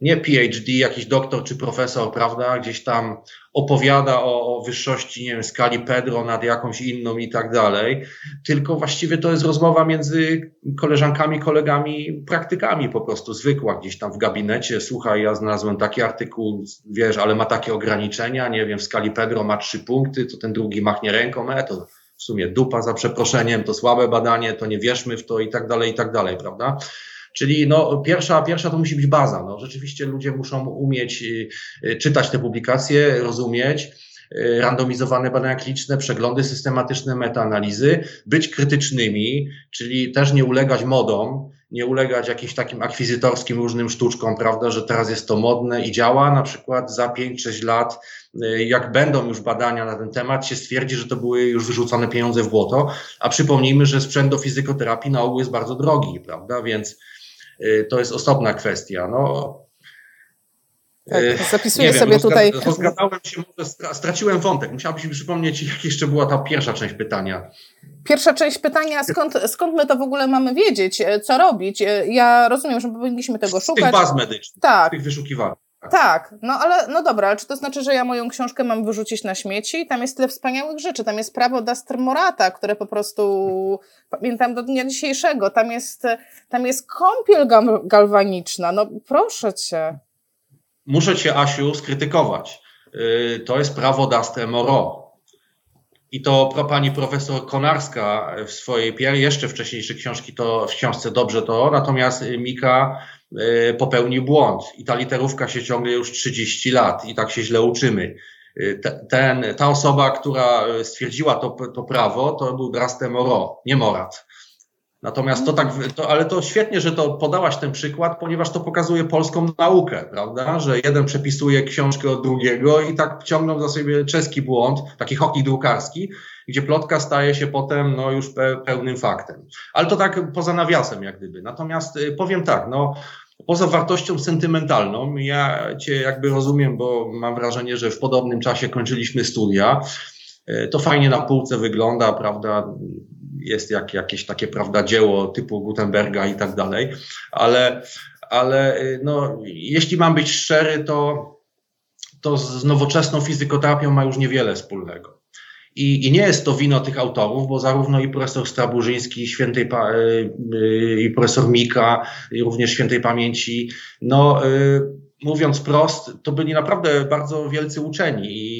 nie PhD, jakiś doktor czy profesor, prawda, gdzieś tam opowiada o, o wyższości, nie wiem, skali Pedro nad jakąś inną i tak dalej, tylko właściwie to jest rozmowa między koleżankami, kolegami, praktykami po prostu zwykła, gdzieś tam w gabinecie, słuchaj, ja znalazłem taki artykuł, wiesz, ale ma takie ograniczenia, nie wiem, w skali Pedro ma trzy punkty, to ten drugi machnie ręką, e, to w sumie dupa za przeproszeniem, to słabe badanie, to nie wierzmy w to i tak dalej, i tak dalej, prawda? Czyli no, pierwsza, pierwsza to musi być baza. No, rzeczywiście ludzie muszą umieć czytać te publikacje, rozumieć, randomizowane badania kliniczne, przeglądy systematyczne, metaanalizy, być krytycznymi, czyli też nie ulegać modom, nie ulegać jakimś takim akwizytorskim różnym sztuczkom, prawda, że teraz jest to modne i działa, na przykład za 5-6 lat, y, jak będą już badania na ten temat, się stwierdzi, że to były już wyrzucone pieniądze w błoto, a przypomnijmy, że sprzęt do fizykoterapii na ogół jest bardzo drogi, prawda, więc y, to jest osobna kwestia. No, tak, y, zapisuję wiem, sobie tutaj. Rozgadałem się, straciłem wątek. Musiałbyś mi przypomnieć, jak jeszcze była ta pierwsza część pytania. Pierwsza część pytania, skąd, skąd my to w ogóle mamy wiedzieć, e, co robić? E, ja rozumiem, że powinniśmy tego szukać. Z tych baz medycznych, tak. tych wyszukiwań. Tak, no ale no dobra, ale czy to znaczy, że ja moją książkę mam wyrzucić na śmieci? Tam jest tyle wspaniałych rzeczy. Tam jest prawo Daster Morata, które po prostu pamiętam do dnia dzisiejszego. Tam jest, tam jest kąpiel galwaniczna. No proszę cię. Muszę cię, Asiu, skrytykować. Y, to jest prawo Moreau. I to pani profesor Konarska w swojej jeszcze wcześniejszej książki to w książce dobrze to, natomiast Mika y, popełnił błąd i ta literówka się ciągle już 30 lat i tak się źle uczymy. Y, ten, ta osoba, która stwierdziła to, to prawo, to był Draste Moro, nie Morat. Natomiast to tak, to, ale to świetnie, że to podałaś ten przykład, ponieważ to pokazuje polską naukę, prawda? Że jeden przepisuje książkę od drugiego i tak ciągną za sobie czeski błąd, taki hoki drukarski, gdzie plotka staje się potem no, już pełnym faktem. Ale to tak poza nawiasem, jak gdyby. Natomiast y, powiem tak, no, poza wartością sentymentalną, ja Cię jakby rozumiem, bo mam wrażenie, że w podobnym czasie kończyliśmy studia. Y, to fajnie na półce wygląda, prawda? Jest jak jakieś takie, prawda, dzieło typu Gutenberga i tak dalej, ale, ale no, jeśli mam być szczery, to, to z nowoczesną fizykoterapią ma już niewiele wspólnego. I, I, nie jest to wino tych autorów, bo zarówno i profesor Straburzyński, świętej pa, y, y, i profesor Mika, i również świętej pamięci, no, y, mówiąc prost, to byli naprawdę bardzo wielcy uczeni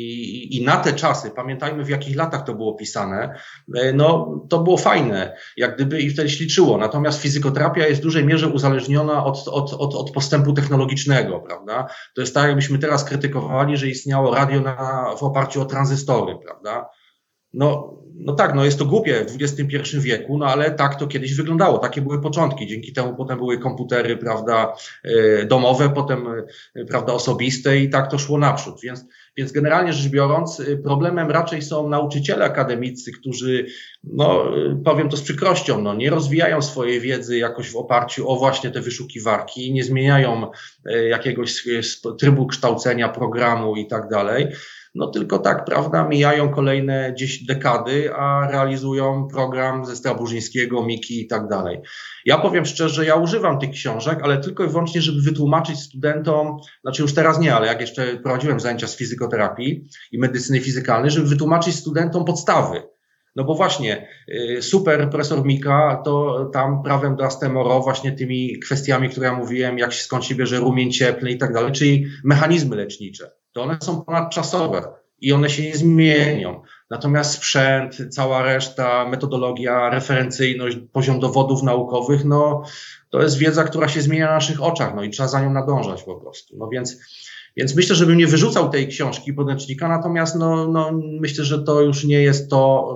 i, na te czasy, pamiętajmy w jakich latach to było pisane, e, no to było fajne, jak gdyby i wtedy śliczyło. Natomiast fizykoterapia jest w dużej mierze uzależniona od, od, od, od postępu technologicznego, prawda? To jest tak, jakbyśmy teraz krytykowali, że istniało radio na, w oparciu o tranzystory, prawda? No, no tak, no jest to głupie w XXI wieku, no ale tak to kiedyś wyglądało, takie były początki. Dzięki temu potem były komputery, prawda, e, domowe, potem, e, prawda, osobiste i tak to szło naprzód. Więc, więc generalnie rzecz biorąc, e, problemem raczej są nauczyciele akademicy, którzy, no powiem to z przykrością, no nie rozwijają swojej wiedzy jakoś w oparciu o właśnie te wyszukiwarki, nie zmieniają jakiegoś trybu kształcenia, programu i tak dalej no tylko tak, prawda, mijają kolejne gdzieś dekady, a realizują program ze Straburzyńskiego, Miki i tak dalej. Ja powiem szczerze, ja używam tych książek, ale tylko i wyłącznie, żeby wytłumaczyć studentom, znaczy już teraz nie, ale jak jeszcze prowadziłem zajęcia z fizykoterapii i medycyny fizykalnej, żeby wytłumaczyć studentom podstawy. No bo właśnie, y, super profesor Mika, to tam prawem do Astemoro, właśnie tymi kwestiami, które ja mówiłem, jak skąd się bierze rumień cieplny i tak dalej, czyli mechanizmy lecznicze to one są ponadczasowe i one się nie zmienią. Natomiast sprzęt, cała reszta, metodologia, referencyjność, poziom dowodów naukowych, no to jest wiedza, która się zmienia na naszych oczach, no i trzeba za nią nadążać po prostu. No więc, więc myślę, żebym nie wyrzucał tej książki podręcznika, natomiast no, no, myślę, że to już nie jest to,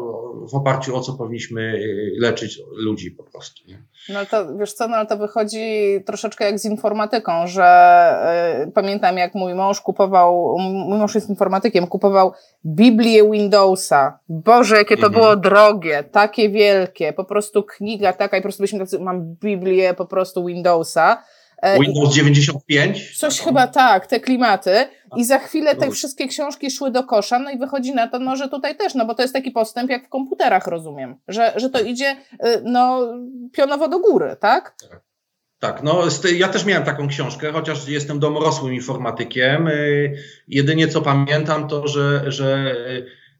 w oparciu o co powinniśmy y, leczyć ludzi po prostu. Nie? No to wiesz co, no ale to wychodzi troszeczkę jak z informatyką, że y, pamiętam jak mój mąż kupował, mój mąż jest informatykiem, kupował Biblię Windowsa. Boże, jakie to mhm. było drogie, takie wielkie, po prostu kniga taka i po prostu byśmy tacy, mam Biblię po prostu Windowsa. E, Windows 95? Coś chyba tak, te klimaty. I za chwilę te wszystkie książki szły do kosza, no i wychodzi na to, no, że tutaj też, no bo to jest taki postęp jak w komputerach, rozumiem, że, że to idzie y, no, pionowo do góry, tak? Tak, tak no ja też miałem taką książkę, chociaż jestem domorosłym informatykiem. Y, jedynie co pamiętam to, że, że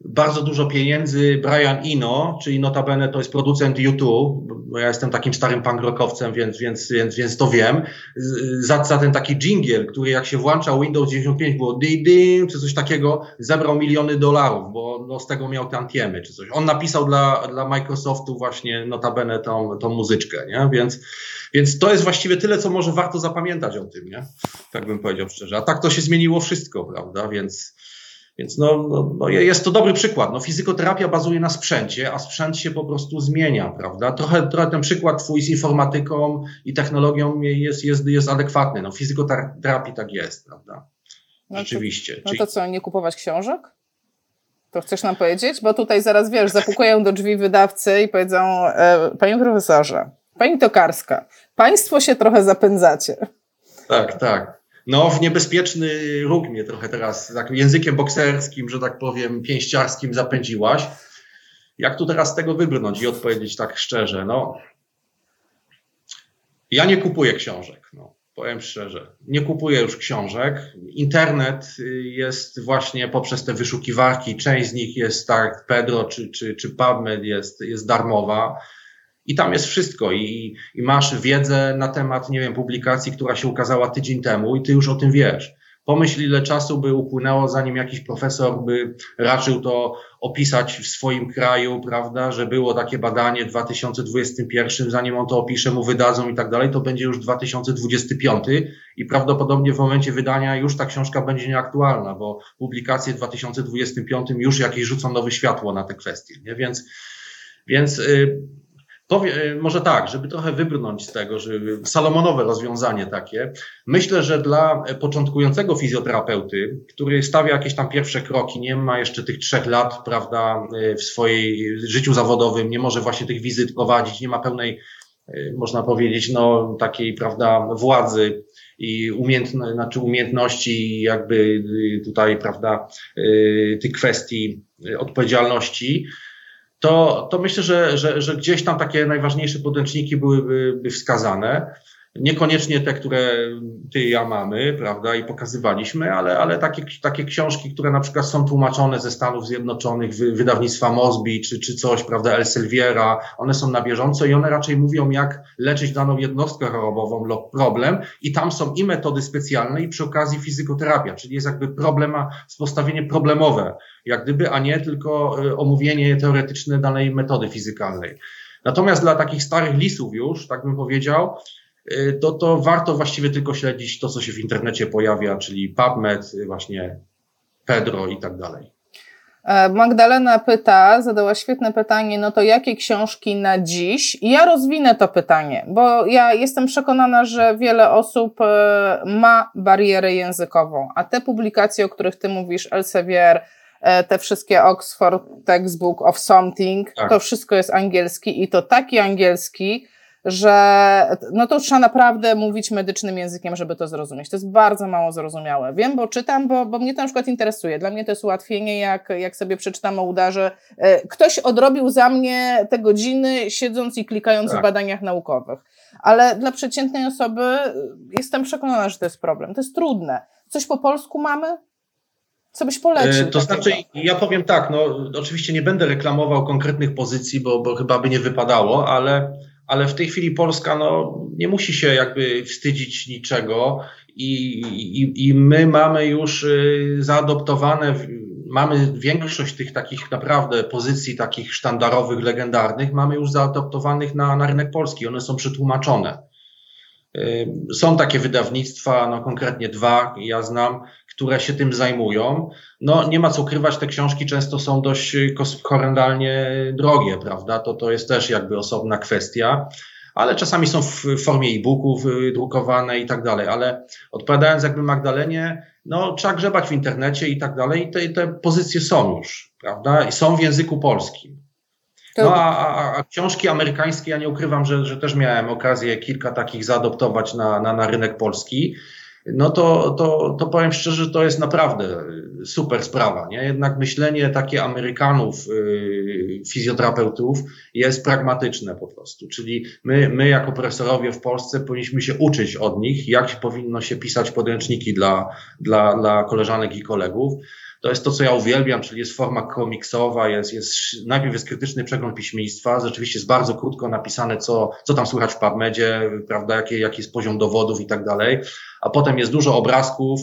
bardzo dużo pieniędzy Brian Eno, czyli notabene to jest producent YouTube, bo ja jestem takim starym pangrokowcem, więc, więc, więc, więc to wiem, za, za ten taki jingle, który jak się włączał Windows 95 było di di czy coś takiego, zebrał miliony dolarów, bo no, z tego miał tantiemy czy coś. On napisał dla, dla Microsoftu właśnie notabene tą, tą muzyczkę, nie? Więc, więc to jest właściwie tyle, co może warto zapamiętać o tym, nie? Tak bym powiedział szczerze. A tak to się zmieniło wszystko, prawda? Więc więc no, no, no, jest to dobry przykład. No, fizykoterapia bazuje na sprzęcie, a sprzęt się po prostu zmienia, prawda? Trochę, trochę ten przykład twój z informatyką i technologią jest, jest, jest adekwatny. No, fizykoterapii tak jest, prawda? Rzeczywiście. No to, no to co, nie kupować książek? To chcesz nam powiedzieć? Bo tutaj zaraz wiesz, zapukają do drzwi wydawcy i powiedzą, e, panie profesorze, pani Tokarska, państwo się trochę zapędzacie. Tak, tak no, w niebezpieczny róg mnie trochę teraz językiem bokserskim, że tak powiem, pięściarskim zapędziłaś. Jak tu teraz z tego wybrnąć i odpowiedzieć tak szczerze? No, ja nie kupuję książek, no, powiem szczerze. Nie kupuję już książek. Internet jest właśnie poprzez te wyszukiwarki, część z nich jest tak, Pedro czy, czy, czy PubMed jest, jest darmowa i tam jest wszystko i, i masz wiedzę na temat, nie wiem, publikacji, która się ukazała tydzień temu i ty już o tym wiesz. Pomyśl, ile czasu by upłynęło, zanim jakiś profesor by raczył to opisać w swoim kraju, prawda, że było takie badanie w 2021, zanim on to opisze, mu wydadzą i tak dalej, to będzie już 2025 i prawdopodobnie w momencie wydania już ta książka będzie nieaktualna, bo publikacje w 2025 już jakieś rzucą nowe światło na te kwestie, nie? Więc, więc yy, Powie, e, może tak, żeby trochę wybrnąć z tego, żeby salomonowe rozwiązanie takie. Myślę, że dla początkującego fizjoterapeuty, który stawia jakieś tam pierwsze kroki, nie ma jeszcze tych trzech lat, prawda, e, w swojej życiu zawodowym, nie może właśnie tych wizyt prowadzić, nie ma pełnej, e, można powiedzieć, no takiej, prawda, władzy i umiejętności, znaczy umiejętności jakby tutaj, prawda, tych kwestii odpowiedzialności to, to myślę, że, że, że gdzieś tam takie najważniejsze podręczniki byłyby wskazane. Niekoniecznie te, które ty i ja mamy, prawda, i pokazywaliśmy, ale, ale takie, takie książki, które na przykład są tłumaczone ze Stanów Zjednoczonych, wydawnictwa Mosby czy, czy coś, prawda, Elsewier'a, one są na bieżąco i one raczej mówią, jak leczyć daną jednostkę chorobową lub problem. I tam są i metody specjalne i przy okazji fizykoterapia, czyli jest jakby problema, postawienie problemowe, jak gdyby, a nie tylko e, omówienie teoretyczne danej metody fizykalnej. Natomiast dla takich starych lisów już, tak bym powiedział, e, to, to warto właściwie tylko śledzić to, co się w internecie pojawia, czyli PubMed, właśnie Pedro i tak dalej. E, Magdalena pyta, zadała świetne pytanie, no to jakie książki na dziś? Ja rozwinę to pytanie, bo ja jestem przekonana, że wiele osób ma barierę językową, a te publikacje, o których ty mówisz, Elsevier, E, te wszystkie Oxford Textbook of Something, tak. to wszystko jest angielski i to taki angielski, że no to trzeba naprawdę mówić medycznym językiem, żeby to zrozumieć. To jest bardzo mało zrozumiałe. Wiem, bo czytam, bo, bo mnie to na przykład interesuje. Dla mnie to jest ułatwienie, jak, jak sobie przeczytam o udarze. E, ktoś odrobił za mnie te godziny, siedząc i klikając tak. w badaniach naukowych. Ale dla przeciętnej osoby jestem przekonana, że to jest problem. To jest trudne. Coś po polsku mamy? Co byś polecił? E, to znaczy, ja powiem tak, no oczywiście nie będę reklamował konkretnych pozycji, bo, bo chyba by nie wypadało, ale, ale w tej chwili Polska no, nie musi się jakby wstydzić niczego i, i, i my mamy już y, zaadoptowane, mamy większość tych takich naprawdę pozycji takich sztandarowych, legendarnych, mamy już zaadoptowanych na, na rynek polski, one są przetłumaczone. Y, są takie wydawnictwa, no konkretnie dwa, ja znam, które się tym zajmują. No nie ma co ukrywać, te książki często są dość horrendalnie drogie, prawda? To, to jest też jakby osobna kwestia, ale czasami są w formie e-booków drukowane i tak dalej. Ale odpowiadając jakby Magdalenie, no trzeba grzebać w internecie i tak dalej te, te pozycje są już, prawda? I są w języku polskim. No a, a, a, książki amerykańskie, ja nie ukrywam, że, że też miałem okazję kilka takich zaadoptować na, na, na rynek polski. No to, to, to powiem szczerze, to jest naprawdę super sprawa. Nie? Jednak myślenie takie Amerykanów, yy, fizjoterapeutów jest pragmatyczne po prostu. Czyli my, my jako profesorowie w Polsce powinniśmy się uczyć od nich, jak powinno się pisać podręczniki dla, dla, dla koleżanek i kolegów. To jest to, co ja uwielbiam, czyli jest forma komiksowa, jest, jest, najpierw jest krytyczny przegląd piśmieństwa, rzeczywiście jest bardzo krótko napisane, co, co tam słychać w PubMedzie, prawda, jaki, jaki jest poziom dowodów i tak dalej, a potem jest dużo obrazków,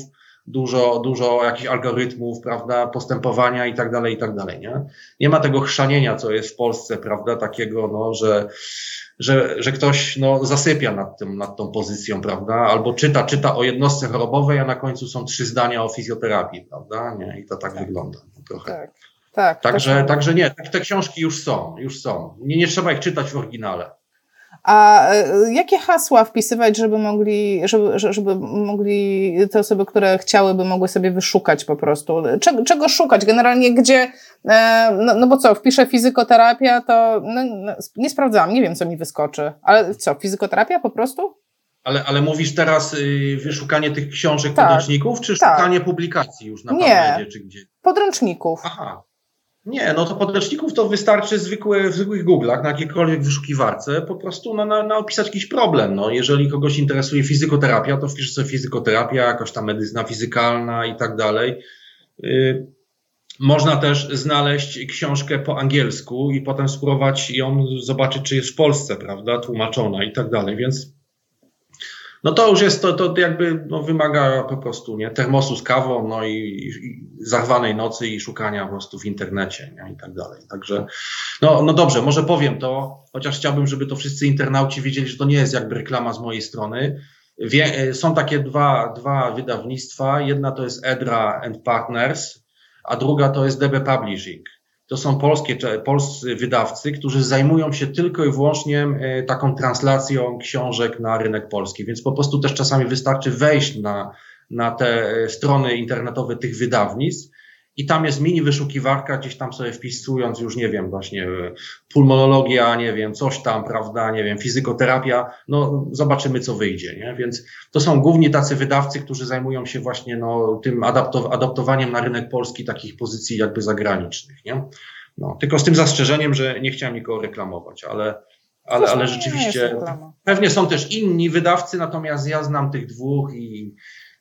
dużo, dużo jakichś algorytmów, prawda, postępowania i tak dalej, i tak dalej, nie? Nie ma tego chrzanienia, co jest w Polsce, prawda, takiego, no, że, że, że ktoś, no, zasypia nad tym, nad tą pozycją, prawda, albo czyta, czyta o jednostce chorobowej, a na końcu są trzy zdania o fizjoterapii, prawda, nie? I to tak, tak. wygląda trochę. Tak. Tak, także, tak. także nie, te książki już są, już są. Nie, nie trzeba ich czytać w oryginale. A e, jakie hasła wpisywać, żeby mogli, żeby, żeby mogli te osoby, które chciałyby, mogły sobie wyszukać po prostu? Czego, czego szukać? Generalnie gdzie, e, no, no bo co, wpiszę fizykoterapia, to no, no, nie sprawdzałam, nie wiem, co mi wyskoczy. Ale co, fizykoterapia po prostu? Ale, ale mówisz teraz y, wyszukanie tych książek tak, podręczników, czy tak. szukanie publikacji już na nie, czy gdzie? podręczników. Aha, nie, no to podręczników to wystarczy zwykłe, w zwykłych Google'ach, na jakiejkolwiek wyszukiwarce, po prostu na, na, na opisać jakiś problem. No, jeżeli kogoś interesuje fizykoterapia, to wpisze sobie fizykoterapia, jakaś tam medycyna fizykalna i tak dalej. Y, można też znaleźć książkę po angielsku i potem spróbować ją zobaczyć, czy jest w Polsce, prawda, tłumaczona i tak dalej, więc no to już jest, to, to jakby no, wymaga po prostu nie, termosu z kawą, no i, i zarwanej nocy i szukania po prostu w internecie nie, i tak dalej. Także, no, no dobrze, może powiem to, chociaż chciałbym, żeby to wszyscy internauci wiedzieli, że to nie jest jakby reklama z mojej strony. Wie, są takie dwa, dwa wydawnictwa. Jedna to jest Edra and Partners, a druga to jest DB Publishing to są polskie, polscy wydawcy, którzy zajmują się tylko i wyłącznie e, taką translacją książek na rynek polski. Więc po prostu też czasami wystarczy wejść na, na te e, strony internetowe tych wydawnictw i tam jest mini wyszukiwarka, gdzieś tam sobie wpisując już, nie wiem, właśnie pulmonologia, nie wiem, coś tam, prawda, nie wiem, fizykoterapia, no zobaczymy, co wyjdzie, nie? Więc to są głównie tacy wydawcy, którzy zajmują się właśnie, no, tym adaptowaniem na rynek polski takich pozycji jakby zagranicznych, nie? No, tylko z tym zastrzeżeniem, że nie chciałem nikogo reklamować, ale, ale, ale rzeczywiście pewnie są też inni wydawcy, natomiast ja znam tych dwóch i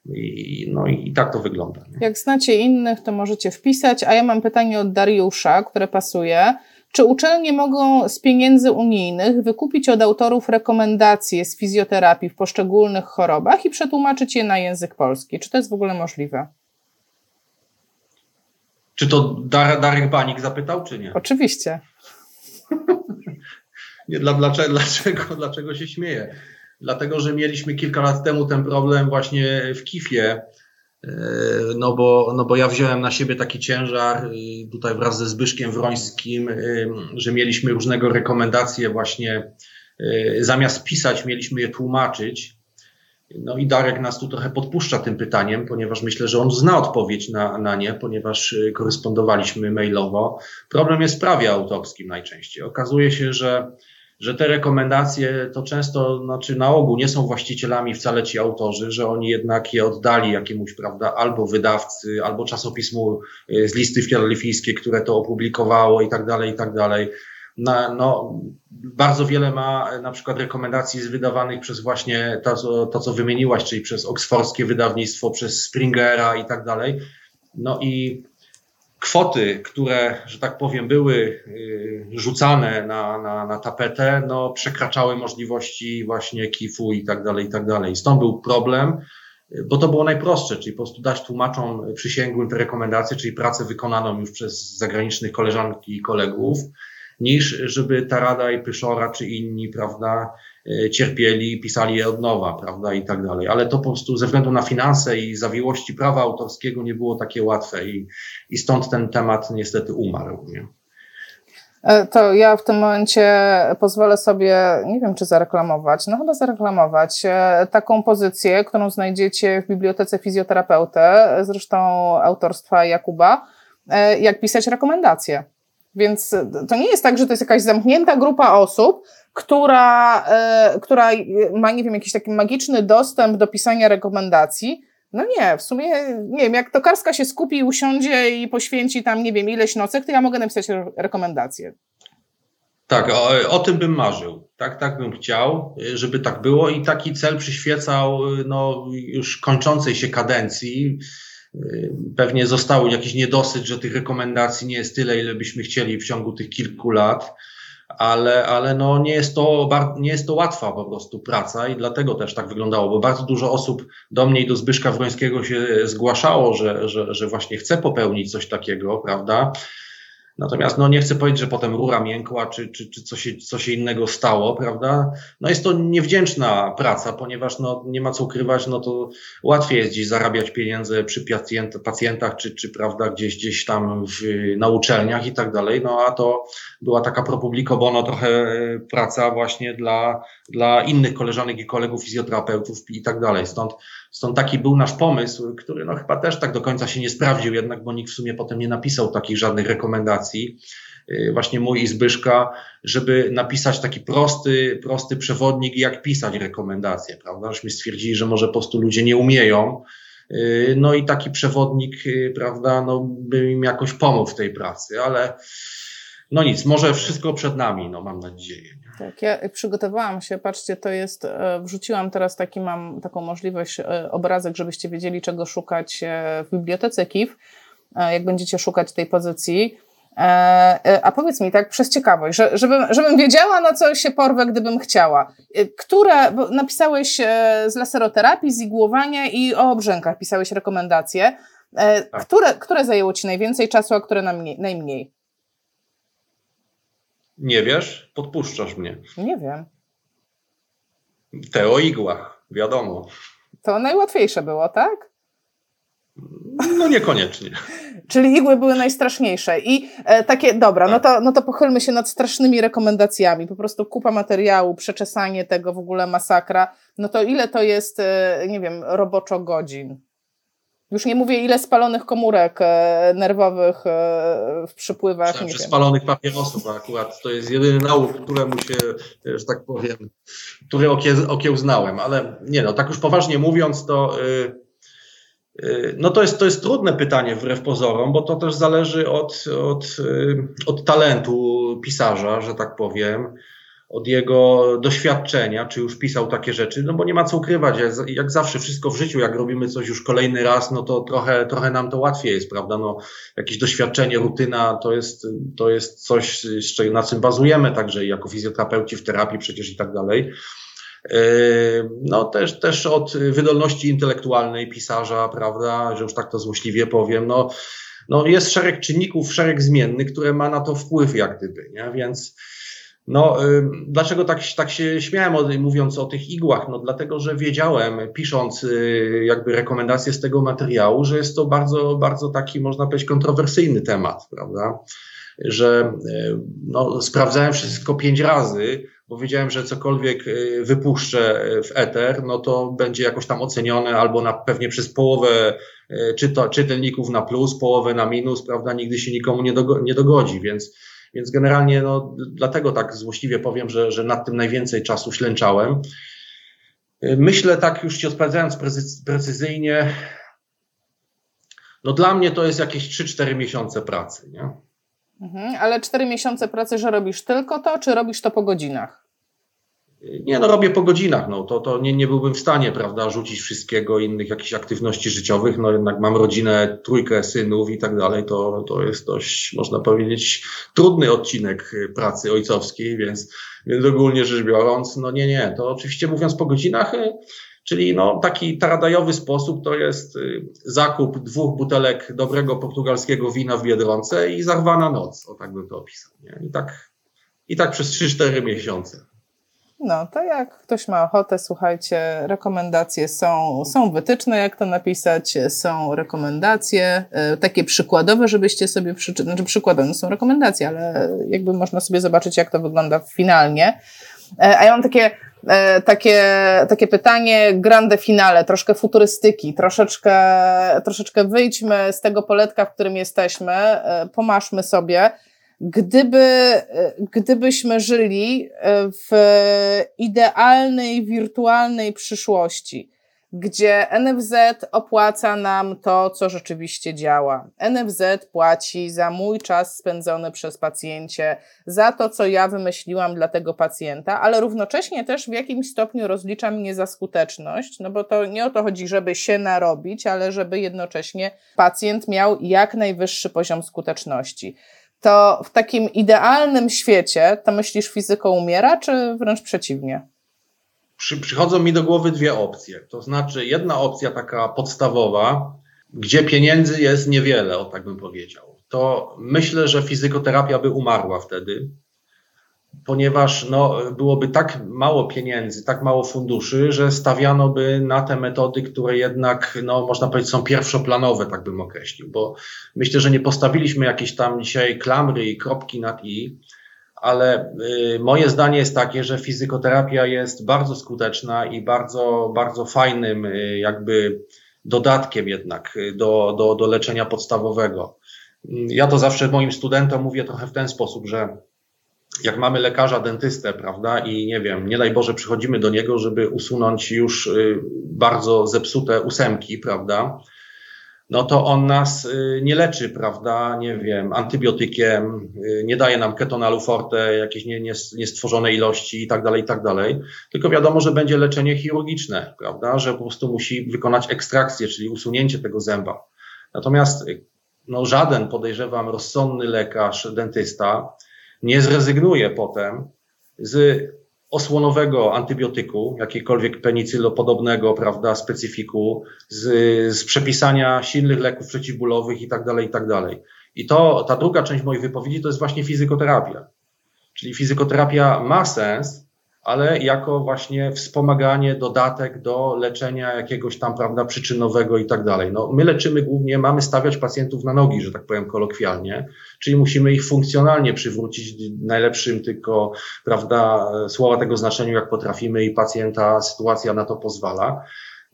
i, no i tak to wygląda. Nie? Jak znacie innych, to możecie wpisać. A ja mam pytanie od Dariusza, które pasuje. Czy uczelnie mogą z pieniędzy unijnych wykupić od autorów rekomendacje z fizjoterapii w poszczególnych chorobach i przetłumaczyć je na język polski? Czy to jest w ogóle możliwe? Czy to Dar Darek Banik zapytał, czy nie? Oczywiście. nie, dla, dlaczego, dlaczego, dlaczego się śmieję? dlatego że mieliśmy kilka lat temu ten problem właśnie w Kifie, e, no bo, no bo ja wziąłem na siebie taki ciężar tutaj wraz ze Zbyszkiem Wrońskim, e, że mieliśmy różnego rekomendacje właśnie, e, zamiast pisać, mieliśmy je tłumaczyć. No i Darek nas tu trochę podpuszcza tym pytaniem, ponieważ myślę, że on zna odpowiedź na, na nie, ponieważ korespondowaliśmy mailowo. Problem jest w prawie autorskim najczęściej. Okazuje się, że że te rekomendacje to często, znaczy na ogół nie są właścicielami wcale ci autorzy, że oni jednak je oddali jakiemuś, prawda, albo wydawcy, albo czasopismu y, z listy filadelfijskie, które to opublikowało i tak dalej, i tak dalej. Na, no, bardzo wiele ma na przykład rekomendacji wydawanych przez właśnie to, to, co wymieniłaś, czyli przez oksfordzkie wydawnictwo, przez Springera i tak dalej. No i kwoty, które, że tak powiem, były y, rzucane na, na, na tapetę, no, przekraczały możliwości właśnie KIF-u i tak dalej, i tak dalej. Stąd był problem, bo to było najprostsze, czyli po prostu dać tłumaczom przysięgłym te rekomendacje, czyli pracę wykonaną już przez zagranicznych koleżanki i kolegów, niż żeby ta Rada i Pyszora czy inni, prawda, cierpieli, pisali je od nowa, prawda, i tak dalej. Ale to po prostu ze względu na finanse i zawiłości prawa autorskiego nie było takie łatwe i, i stąd ten temat niestety umarł. Nie? E, to ja w tym momencie pozwolę sobie, nie wiem czy zareklamować, no chyba zareklamować e, taką pozycję, którą znajdziecie w Bibliotece Fizjoterapeuty, zresztą autorstwa Jakuba, jak pisać rekomendacje. Więc to nie jest tak, że to jest jakaś zamknięta grupa osób, która, e, która ma, nie wiem, jakiś taki magiczny dostęp do pisania rekomendacji. No nie, w sumie, nie wiem, jak tokarska się skupi, usiądzie i poświęci tam, nie wiem, ileś nocek, to ja mogę napisać re rekomendację. Tak, o, o, tym bym marzył. Tak, tak bym chciał, żeby tak było i taki cel przyświecał no, już kończącej się kadencji. Pewnie został jakiś niedosyt, że tych rekomendacji nie jest tyle, ile byśmy chcieli w ciągu tych kilku lat ale, ale no nie, jest to, nie jest to łatwa po prostu praca i dlatego też tak wyglądało, bo bardzo dużo osób do mnie i do Zbyszka Wrońskiego się zgłaszało, że, że, że właśnie chce popełnić coś takiego, prawda? Natomiast no, nie chcę powiedzieć, że potem rura miękła, czy, czy, czy coś, co się innego stało, prawda? No jest to niewdzięczna praca, ponieważ no, nie ma co ukrywać, no to łatwiej jest dziś zarabiać pieniądze przy pacjent, pacjentach, czy, czy prawda, gdzieś, gdzieś tam w, na uczelniach i tak dalej, no a to była taka pro publico bono trochę e, praca właśnie dla, dla innych koleżanek i kolegów fizjoterapeutów i tak dalej. Stąd Stąd taki był nasz pomysł, który no chyba też tak do końca się nie sprawdził jednak, bo nikt w sumie potem nie napisał takich żadnych rekomendacji. Y, właśnie mój i Zbyszka, żeby napisać taki prosty, prosty przewodnik, jak pisać rekomendacje, prawda? Żeśmy stwierdzili, że może po prostu ludzie nie umieją. Y, no i taki przewodnik, y, prawda, no by im jakoś pomógł w tej pracy, ale no nic, może wszystko przed nami, no mam nadzieję. Tak, ja przygotowałam się, patrzcie, to jest, e, wrzuciłam teraz taki, mam taką możliwość, e, obrazek, żebyście wiedzieli, czego szukać e, w bibliotece KIF, jak będziecie szukać tej pozycji. A powiedz mi tak, przez ciekawość, że, żebym, żebym wiedziała, na co się porwę, gdybym chciała. Które, bo napisałeś z laseroterapii, z igłowania i o obrzękach pisałeś rekomendacje. Tak. Które, które zajęło Ci najwięcej czasu, a które najmniej? Nie wiesz? Podpuszczasz mnie. Nie wiem. Te o igłach, wiadomo. To najłatwiejsze było, tak? No niekoniecznie. Czyli igły były najstraszniejsze. I e, takie, dobra, no tak. no, to, no to pochylmy się nad strasznymi rekomendacjami. Po prostu kupa materiału, przeczesanie tego, w ogóle masakra. No to ile to jest, e, nie wiem, roboczo godzin? Już nie mówię, ile spalonych komórek e, nerwowych e, w przypływach. Nie spalonych papierosów akurat. To jest jedyny nauk, któremu się, że tak powiem, który okiełznałem. Ale nie no, tak już poważnie mówiąc, to no to jest, to jest trudne pytanie wbrew pozorom, bo to też zależy od, od, od talentu pisarza, że tak powiem od jego doświadczenia, czy już pisał takie rzeczy, no bo nie ma co ukrywać, jak zawsze wszystko w życiu, jak robimy coś już kolejny raz, no to trochę, trochę nam to łatwiej jest, prawda, no jakieś doświadczenie, rutyna, to jest, to jest coś, na czym bazujemy także jako fizjoterapeuci w terapii przecież i tak dalej. Yy, no też, też od wydolności intelektualnej pisarza, prawda, że już tak to złośliwie powiem, no, no jest szereg czynników, szereg zmiennych, które ma na to wpływ jak gdyby, nie? więc no, dlaczego tak, tak się śmiałem, mówiąc o tych igłach? No, dlatego, że wiedziałem, pisząc y, jakby rekomendacje z tego materiału, że jest to bardzo, bardzo taki, można powiedzieć, kontrowersyjny temat, prawda? Że y, no, sprawdzałem wszystko pięć razy, bo wiedziałem, że cokolwiek y, wypuszczę w eter, no to będzie jakoś tam ocenione albo na, pewnie przez połowę czyta, czytelników na plus, połowę na minus, prawda? Nigdy się nikomu nie, dogo, nie dogodzi, więc więc generalnie no, dlatego tak złośliwie powiem, że, że nad tym najwięcej czasu ślęczałem. Myślę tak już ci odpowiadając precyzyjnie, no dla mnie to jest jakieś 3-4 miesiące pracy, nie? Mhm, ale 4 miesiące pracy, że robisz tylko to, czy robisz to po godzinach? Nie, no robię po godzinach, no to, to nie, nie byłbym w stanie, prawda, rzucić wszystkiego, innych jakichś aktywności życiowych, no jednak mam rodzinę, trójkę synów i tak dalej, to, to jest dość, można powiedzieć, trudny odcinek pracy ojcowskiej, więc, więc ogólnie rzecz biorąc, no nie, nie, to oczywiście mówiąc po godzinach, y, czyli no taki taradajowy sposób to jest y, zakup dwóch butelek dobrego portugalskiego wina w Biedronce i zarwana noc, o tak bym to opisał, nie? I tak, i tak przez 3-4 miesiące. No, to jak ktoś ma ochotę, słuchajcie, rekomendacje są, są wytyczne, jak to napisać, są rekomendacje, e, takie przykładowe, żebyście sobie przeczytali, znaczy przykładowe są rekomendacje, ale jakby można sobie zobaczyć, jak to wygląda finalnie. E, a ja mam takie, e, takie, takie pytanie, grande finale, troszkę futurystyki, troszeczkę, troszeczkę wyjdźmy z tego poletka, w którym jesteśmy, pomaszmy sobie. Gdyby, gdybyśmy żyli w idealnej, wirtualnej przyszłości, gdzie NFZ opłaca nam to, co rzeczywiście działa. NFZ płaci za mój czas spędzony przez pacjencie, za to, co ja wymyśliłam dla tego pacjenta, ale równocześnie też w jakimś stopniu rozlicza mnie za skuteczność, no bo to nie o to chodzi, żeby się narobić, ale żeby jednocześnie pacjent miał jak najwyższy poziom skuteczności. To w takim idealnym świecie, to myślisz, fizyko umiera, czy wręcz przeciwnie? przy, przychodzą mi do głowy dwie opcje. To znaczy, jedna opcja taka podstawowa, gdzie pieniędzy jest niewiele, o tak bym powiedział. To myślę, że fizykoterapia by umarła wtedy, ponieważ no, byłoby tak mało pieniędzy, tak mało funduszy, że stawiano by na te metody, które jednak, no, można powiedzieć, są pierwszoplanowe, tak bym określił, bo myślę, że nie postawiliśmy jakiejś tam dzisiaj klamry i kropki nad i, ale y, moje zdanie jest takie, że fizykoterapia jest bardzo skuteczna i bardzo, bardzo fajnym y, jakby dodatkiem jednak y, do, do, do leczenia podstawowego. Ja to zawsze moim studentom mówię trochę w ten sposób, że jak mamy lekarza, dentystę, prawda, i nie wiem, nie daj Boże, przychodzimy do niego, żeby usunąć już bardzo zepsute ósemki, prawda, no to on nas y, nie leczy, prawda, nie wiem, antybiotykiem, y, nie daje nam ketonalu forte, jakieś niestworzone ilości i tak dalej, i tak dalej, tylko wiadomo, że będzie leczenie chirurgiczne, prawda, że po prostu musi wykonać ekstrakcję, czyli usunięcie tego zęba. Natomiast y, no, żaden, podejrzewam, rozsądny lekarz, dentysta nie zrezygnuje potem z osłonowego antybiotyku, jakiegokolwiek penicylopodobnego, prawda, specyfiku, z, z przepisania silnych leków przeciwbólowych i tak dalej, i tak dalej. I to, ta druga część mojej wypowiedzi to jest właśnie fizykoterapia. Czyli fizykoterapia ma sens, ale jako właśnie wspomaganie, dodatek do leczenia jakiegoś tam, prawda, przyczynowego i tak dalej. No, my leczymy głównie, mamy stawiać pacjentów na nogi, że tak powiem kolokwialnie, czyli musimy ich funkcjonalnie przywrócić najlepszym tylko, prawda, słowa tego znaczeniu, jak potrafimy i pacjenta sytuacja na to pozwala.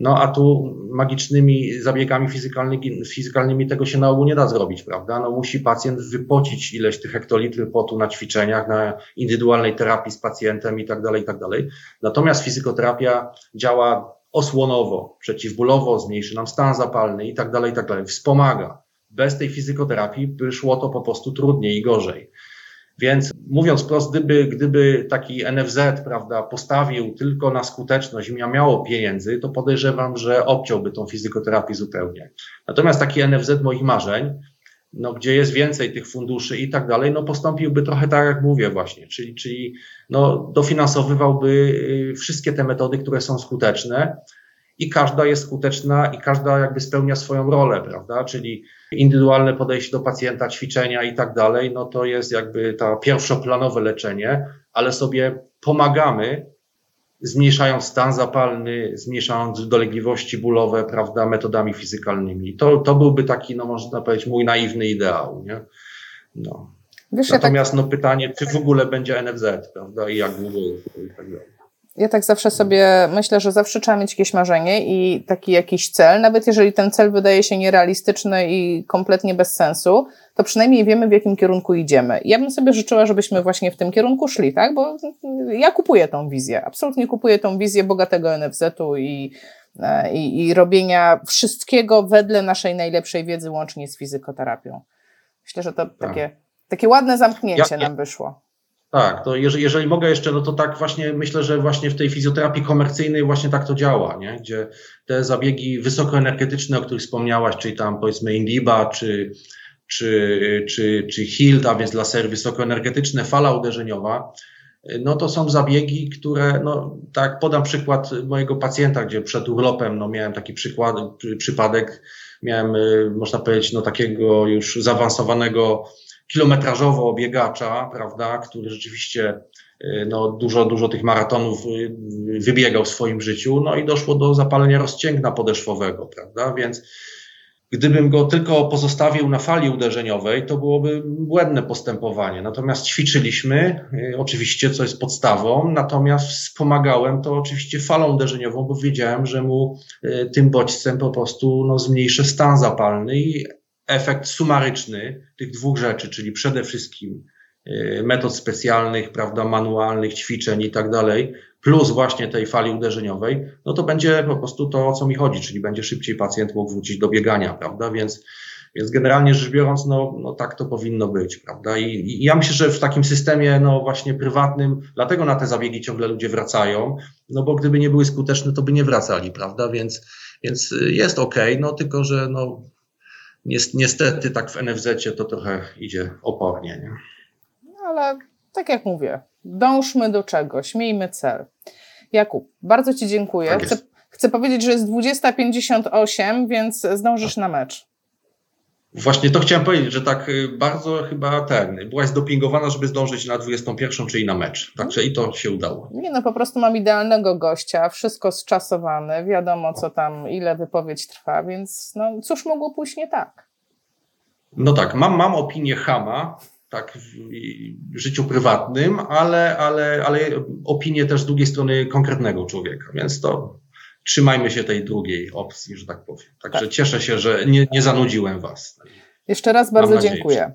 No a tu magicznymi zabiegami fizykalnymi, fizykalnymi tego się na ogół nie da zrobić, prawda? No musi pacjent wypocić ileś tych hektolitry potu na ćwiczeniach, na indywidualnej terapii z pacjentem i tak dalej, i tak dalej. Natomiast fizykoterapia działa osłonowo, przeciwbólowo, zmniejszy nam stan zapalny i tak dalej, i tak dalej. Wspomaga. Bez tej fizykoterapii by szło to po prostu trudniej i gorzej. Więc mówiąc wprost, gdyby, gdyby taki NFZ prawda, postawił tylko na skuteczność i miało pieniędzy, to podejrzewam, że obciąłby tą fizykoterapię zupełnie. Natomiast taki NFZ moich marzeń, no, gdzie jest więcej tych funduszy i tak dalej, no postąpiłby trochę tak, jak mówię właśnie, czyli, czyli no, dofinansowywałby y, wszystkie te metody, które są skuteczne, i każda jest skuteczna i każda jakby spełnia swoją rolę, prawda? Czyli indywidualne podejście do pacjenta, ćwiczenia i tak dalej, no to jest jakby ta pierwszoplanowe leczenie, ale sobie pomagamy, zmniejszając stan zapalny, zmniejszając dolegliwości bólowe, prawda, metodami fizykalnymi. To, to byłby taki, no można powiedzieć, mój naiwny ideał, nie? No. Wiesz, Natomiast ja tak... no pytanie, czy w ogóle będzie NFZ, prawda, i jak długo i tak dalej ja tak zawsze sobie myślę, że zawsze trzeba mieć jakieś marzenie i taki jakiś cel, nawet jeżeli ten cel wydaje się nierealistyczny i kompletnie bez sensu, to przynajmniej wiemy, w jakim kierunku idziemy. Ja bym sobie życzyła, żebyśmy właśnie w tym kierunku szli, tak? Bo ja kupuję tą wizję, absolutnie kupuję tą wizję bogatego NFZ-u i, e, i, i robienia wszystkiego wedle naszej najlepszej wiedzy, łącznie z fizykoterapią. Myślę, że to tak. takie, takie ładne zamknięcie ja, ja, nam wyszło. Tak, to jeżeli, jeżeli mogę jeszcze, no to tak właśnie myślę, że właśnie w tej fizjoterapii komercyjnej właśnie tak to działa, nie? gdzie te zabiegi wysokoenergetyczne, o których wspomniałaś, czyli tam powiedzmy Indiba, czy, czy, czy, czy HILT, a więc lasery wysokoenergetyczne, fala uderzeniowa, no to są zabiegi, które, no tak podam przykład mojego pacjenta, gdzie przed urlopem, no miałem taki przykład, przypadek, miałem, y, można powiedzieć, no takiego już zaawansowanego kilometrażowo biegacza, prawda, który rzeczywiście y, no, dużo, dużo tych maratonów y, wybiegał w swoim życiu, no i doszło do zapalenia rozcięgna podeszwowego, prawda, więc gdybym go tylko pozostawił na fali uderzeniowej, to byłoby błędne postępowanie. Natomiast ćwiczyliśmy, y, oczywiście, co jest podstawą, natomiast wspomagałem to oczywiście falą uderzeniową, bo wiedziałem, że mu tym bodźcem po prostu no, zmniejszę stan zapalny i efekt sumaryczny tych dwóch rzeczy, czyli przede wszystkim y, metod specjalnych, prawda, manualnych, ćwiczeń i tak dalej, plus właśnie tej fali uderzeniowej, no to będzie po prostu to, o co mi chodzi, czyli będzie szybciej pacjent mógł wrócić do biegania, prawda, więc więc generalnie rzecz biorąc, no, no tak to powinno być, prawda? I, I, ja myślę, że w takim systemie, no właśnie prywatnym, dlatego na te zabiegi ciągle ludzie wracają, no bo gdyby nie były skuteczne, to by nie wracali, prawda? Więc, więc jest ok, no tylko, że no niestety tak w NFZ to trochę idzie opornie, nie? Ale tak jak mówię, dążmy do czegoś, miejmy cel. Jakub, bardzo Ci dziękuję. Tak chcę, chcę powiedzieć, że jest 20.58, więc zdążysz na mecz. Właśnie to chciałem powiedzieć, że tak y, bardzo chyba ten, byłaś dopingowana, żeby zdążyć na 21, czyli na mecz. Także i to się udało. Nie no, po prostu mam idealnego gościa, wszystko zczasowane, wiadomo co tam, ile wypowiedź trwa, więc no cóż mogło pójść nie tak? No tak, mam, mam opinię Hama, tak w życiu prywatnym, ale, ale, ale opinię też z drugiej strony konkretnego człowieka, więc to trzymajmy się tej drugiej opcji, że tak powiem. Także tak. cieszę się, że nie, nie zanudziłem Was. Jeszcze raz bardzo dziękuję.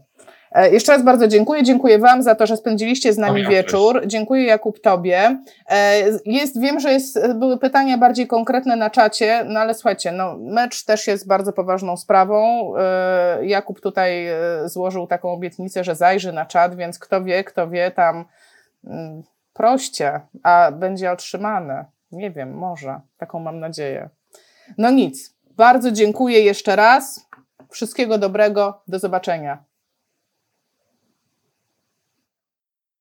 E, jeszcze raz bardzo dziękuję. Dziękuję Wam za to, że spędziliście z nami wieczór. Dziękuję Jakub Tobie. E, jest, wiem, że jest, były pytania bardziej konkretne na czacie, no ale słuchajcie, no, mecz też jest bardzo poważną sprawą. E, Jakub tutaj złożył taką obietnicę, że zajrzy na czat, więc kto wie, kto wie, tam mm, proście, a będzie otrzymane. Nie wiem, może. Taką mam nadzieję. No nic. Bardzo dziękuję jeszcze raz. Wszystkiego dobrego. Do zobaczenia.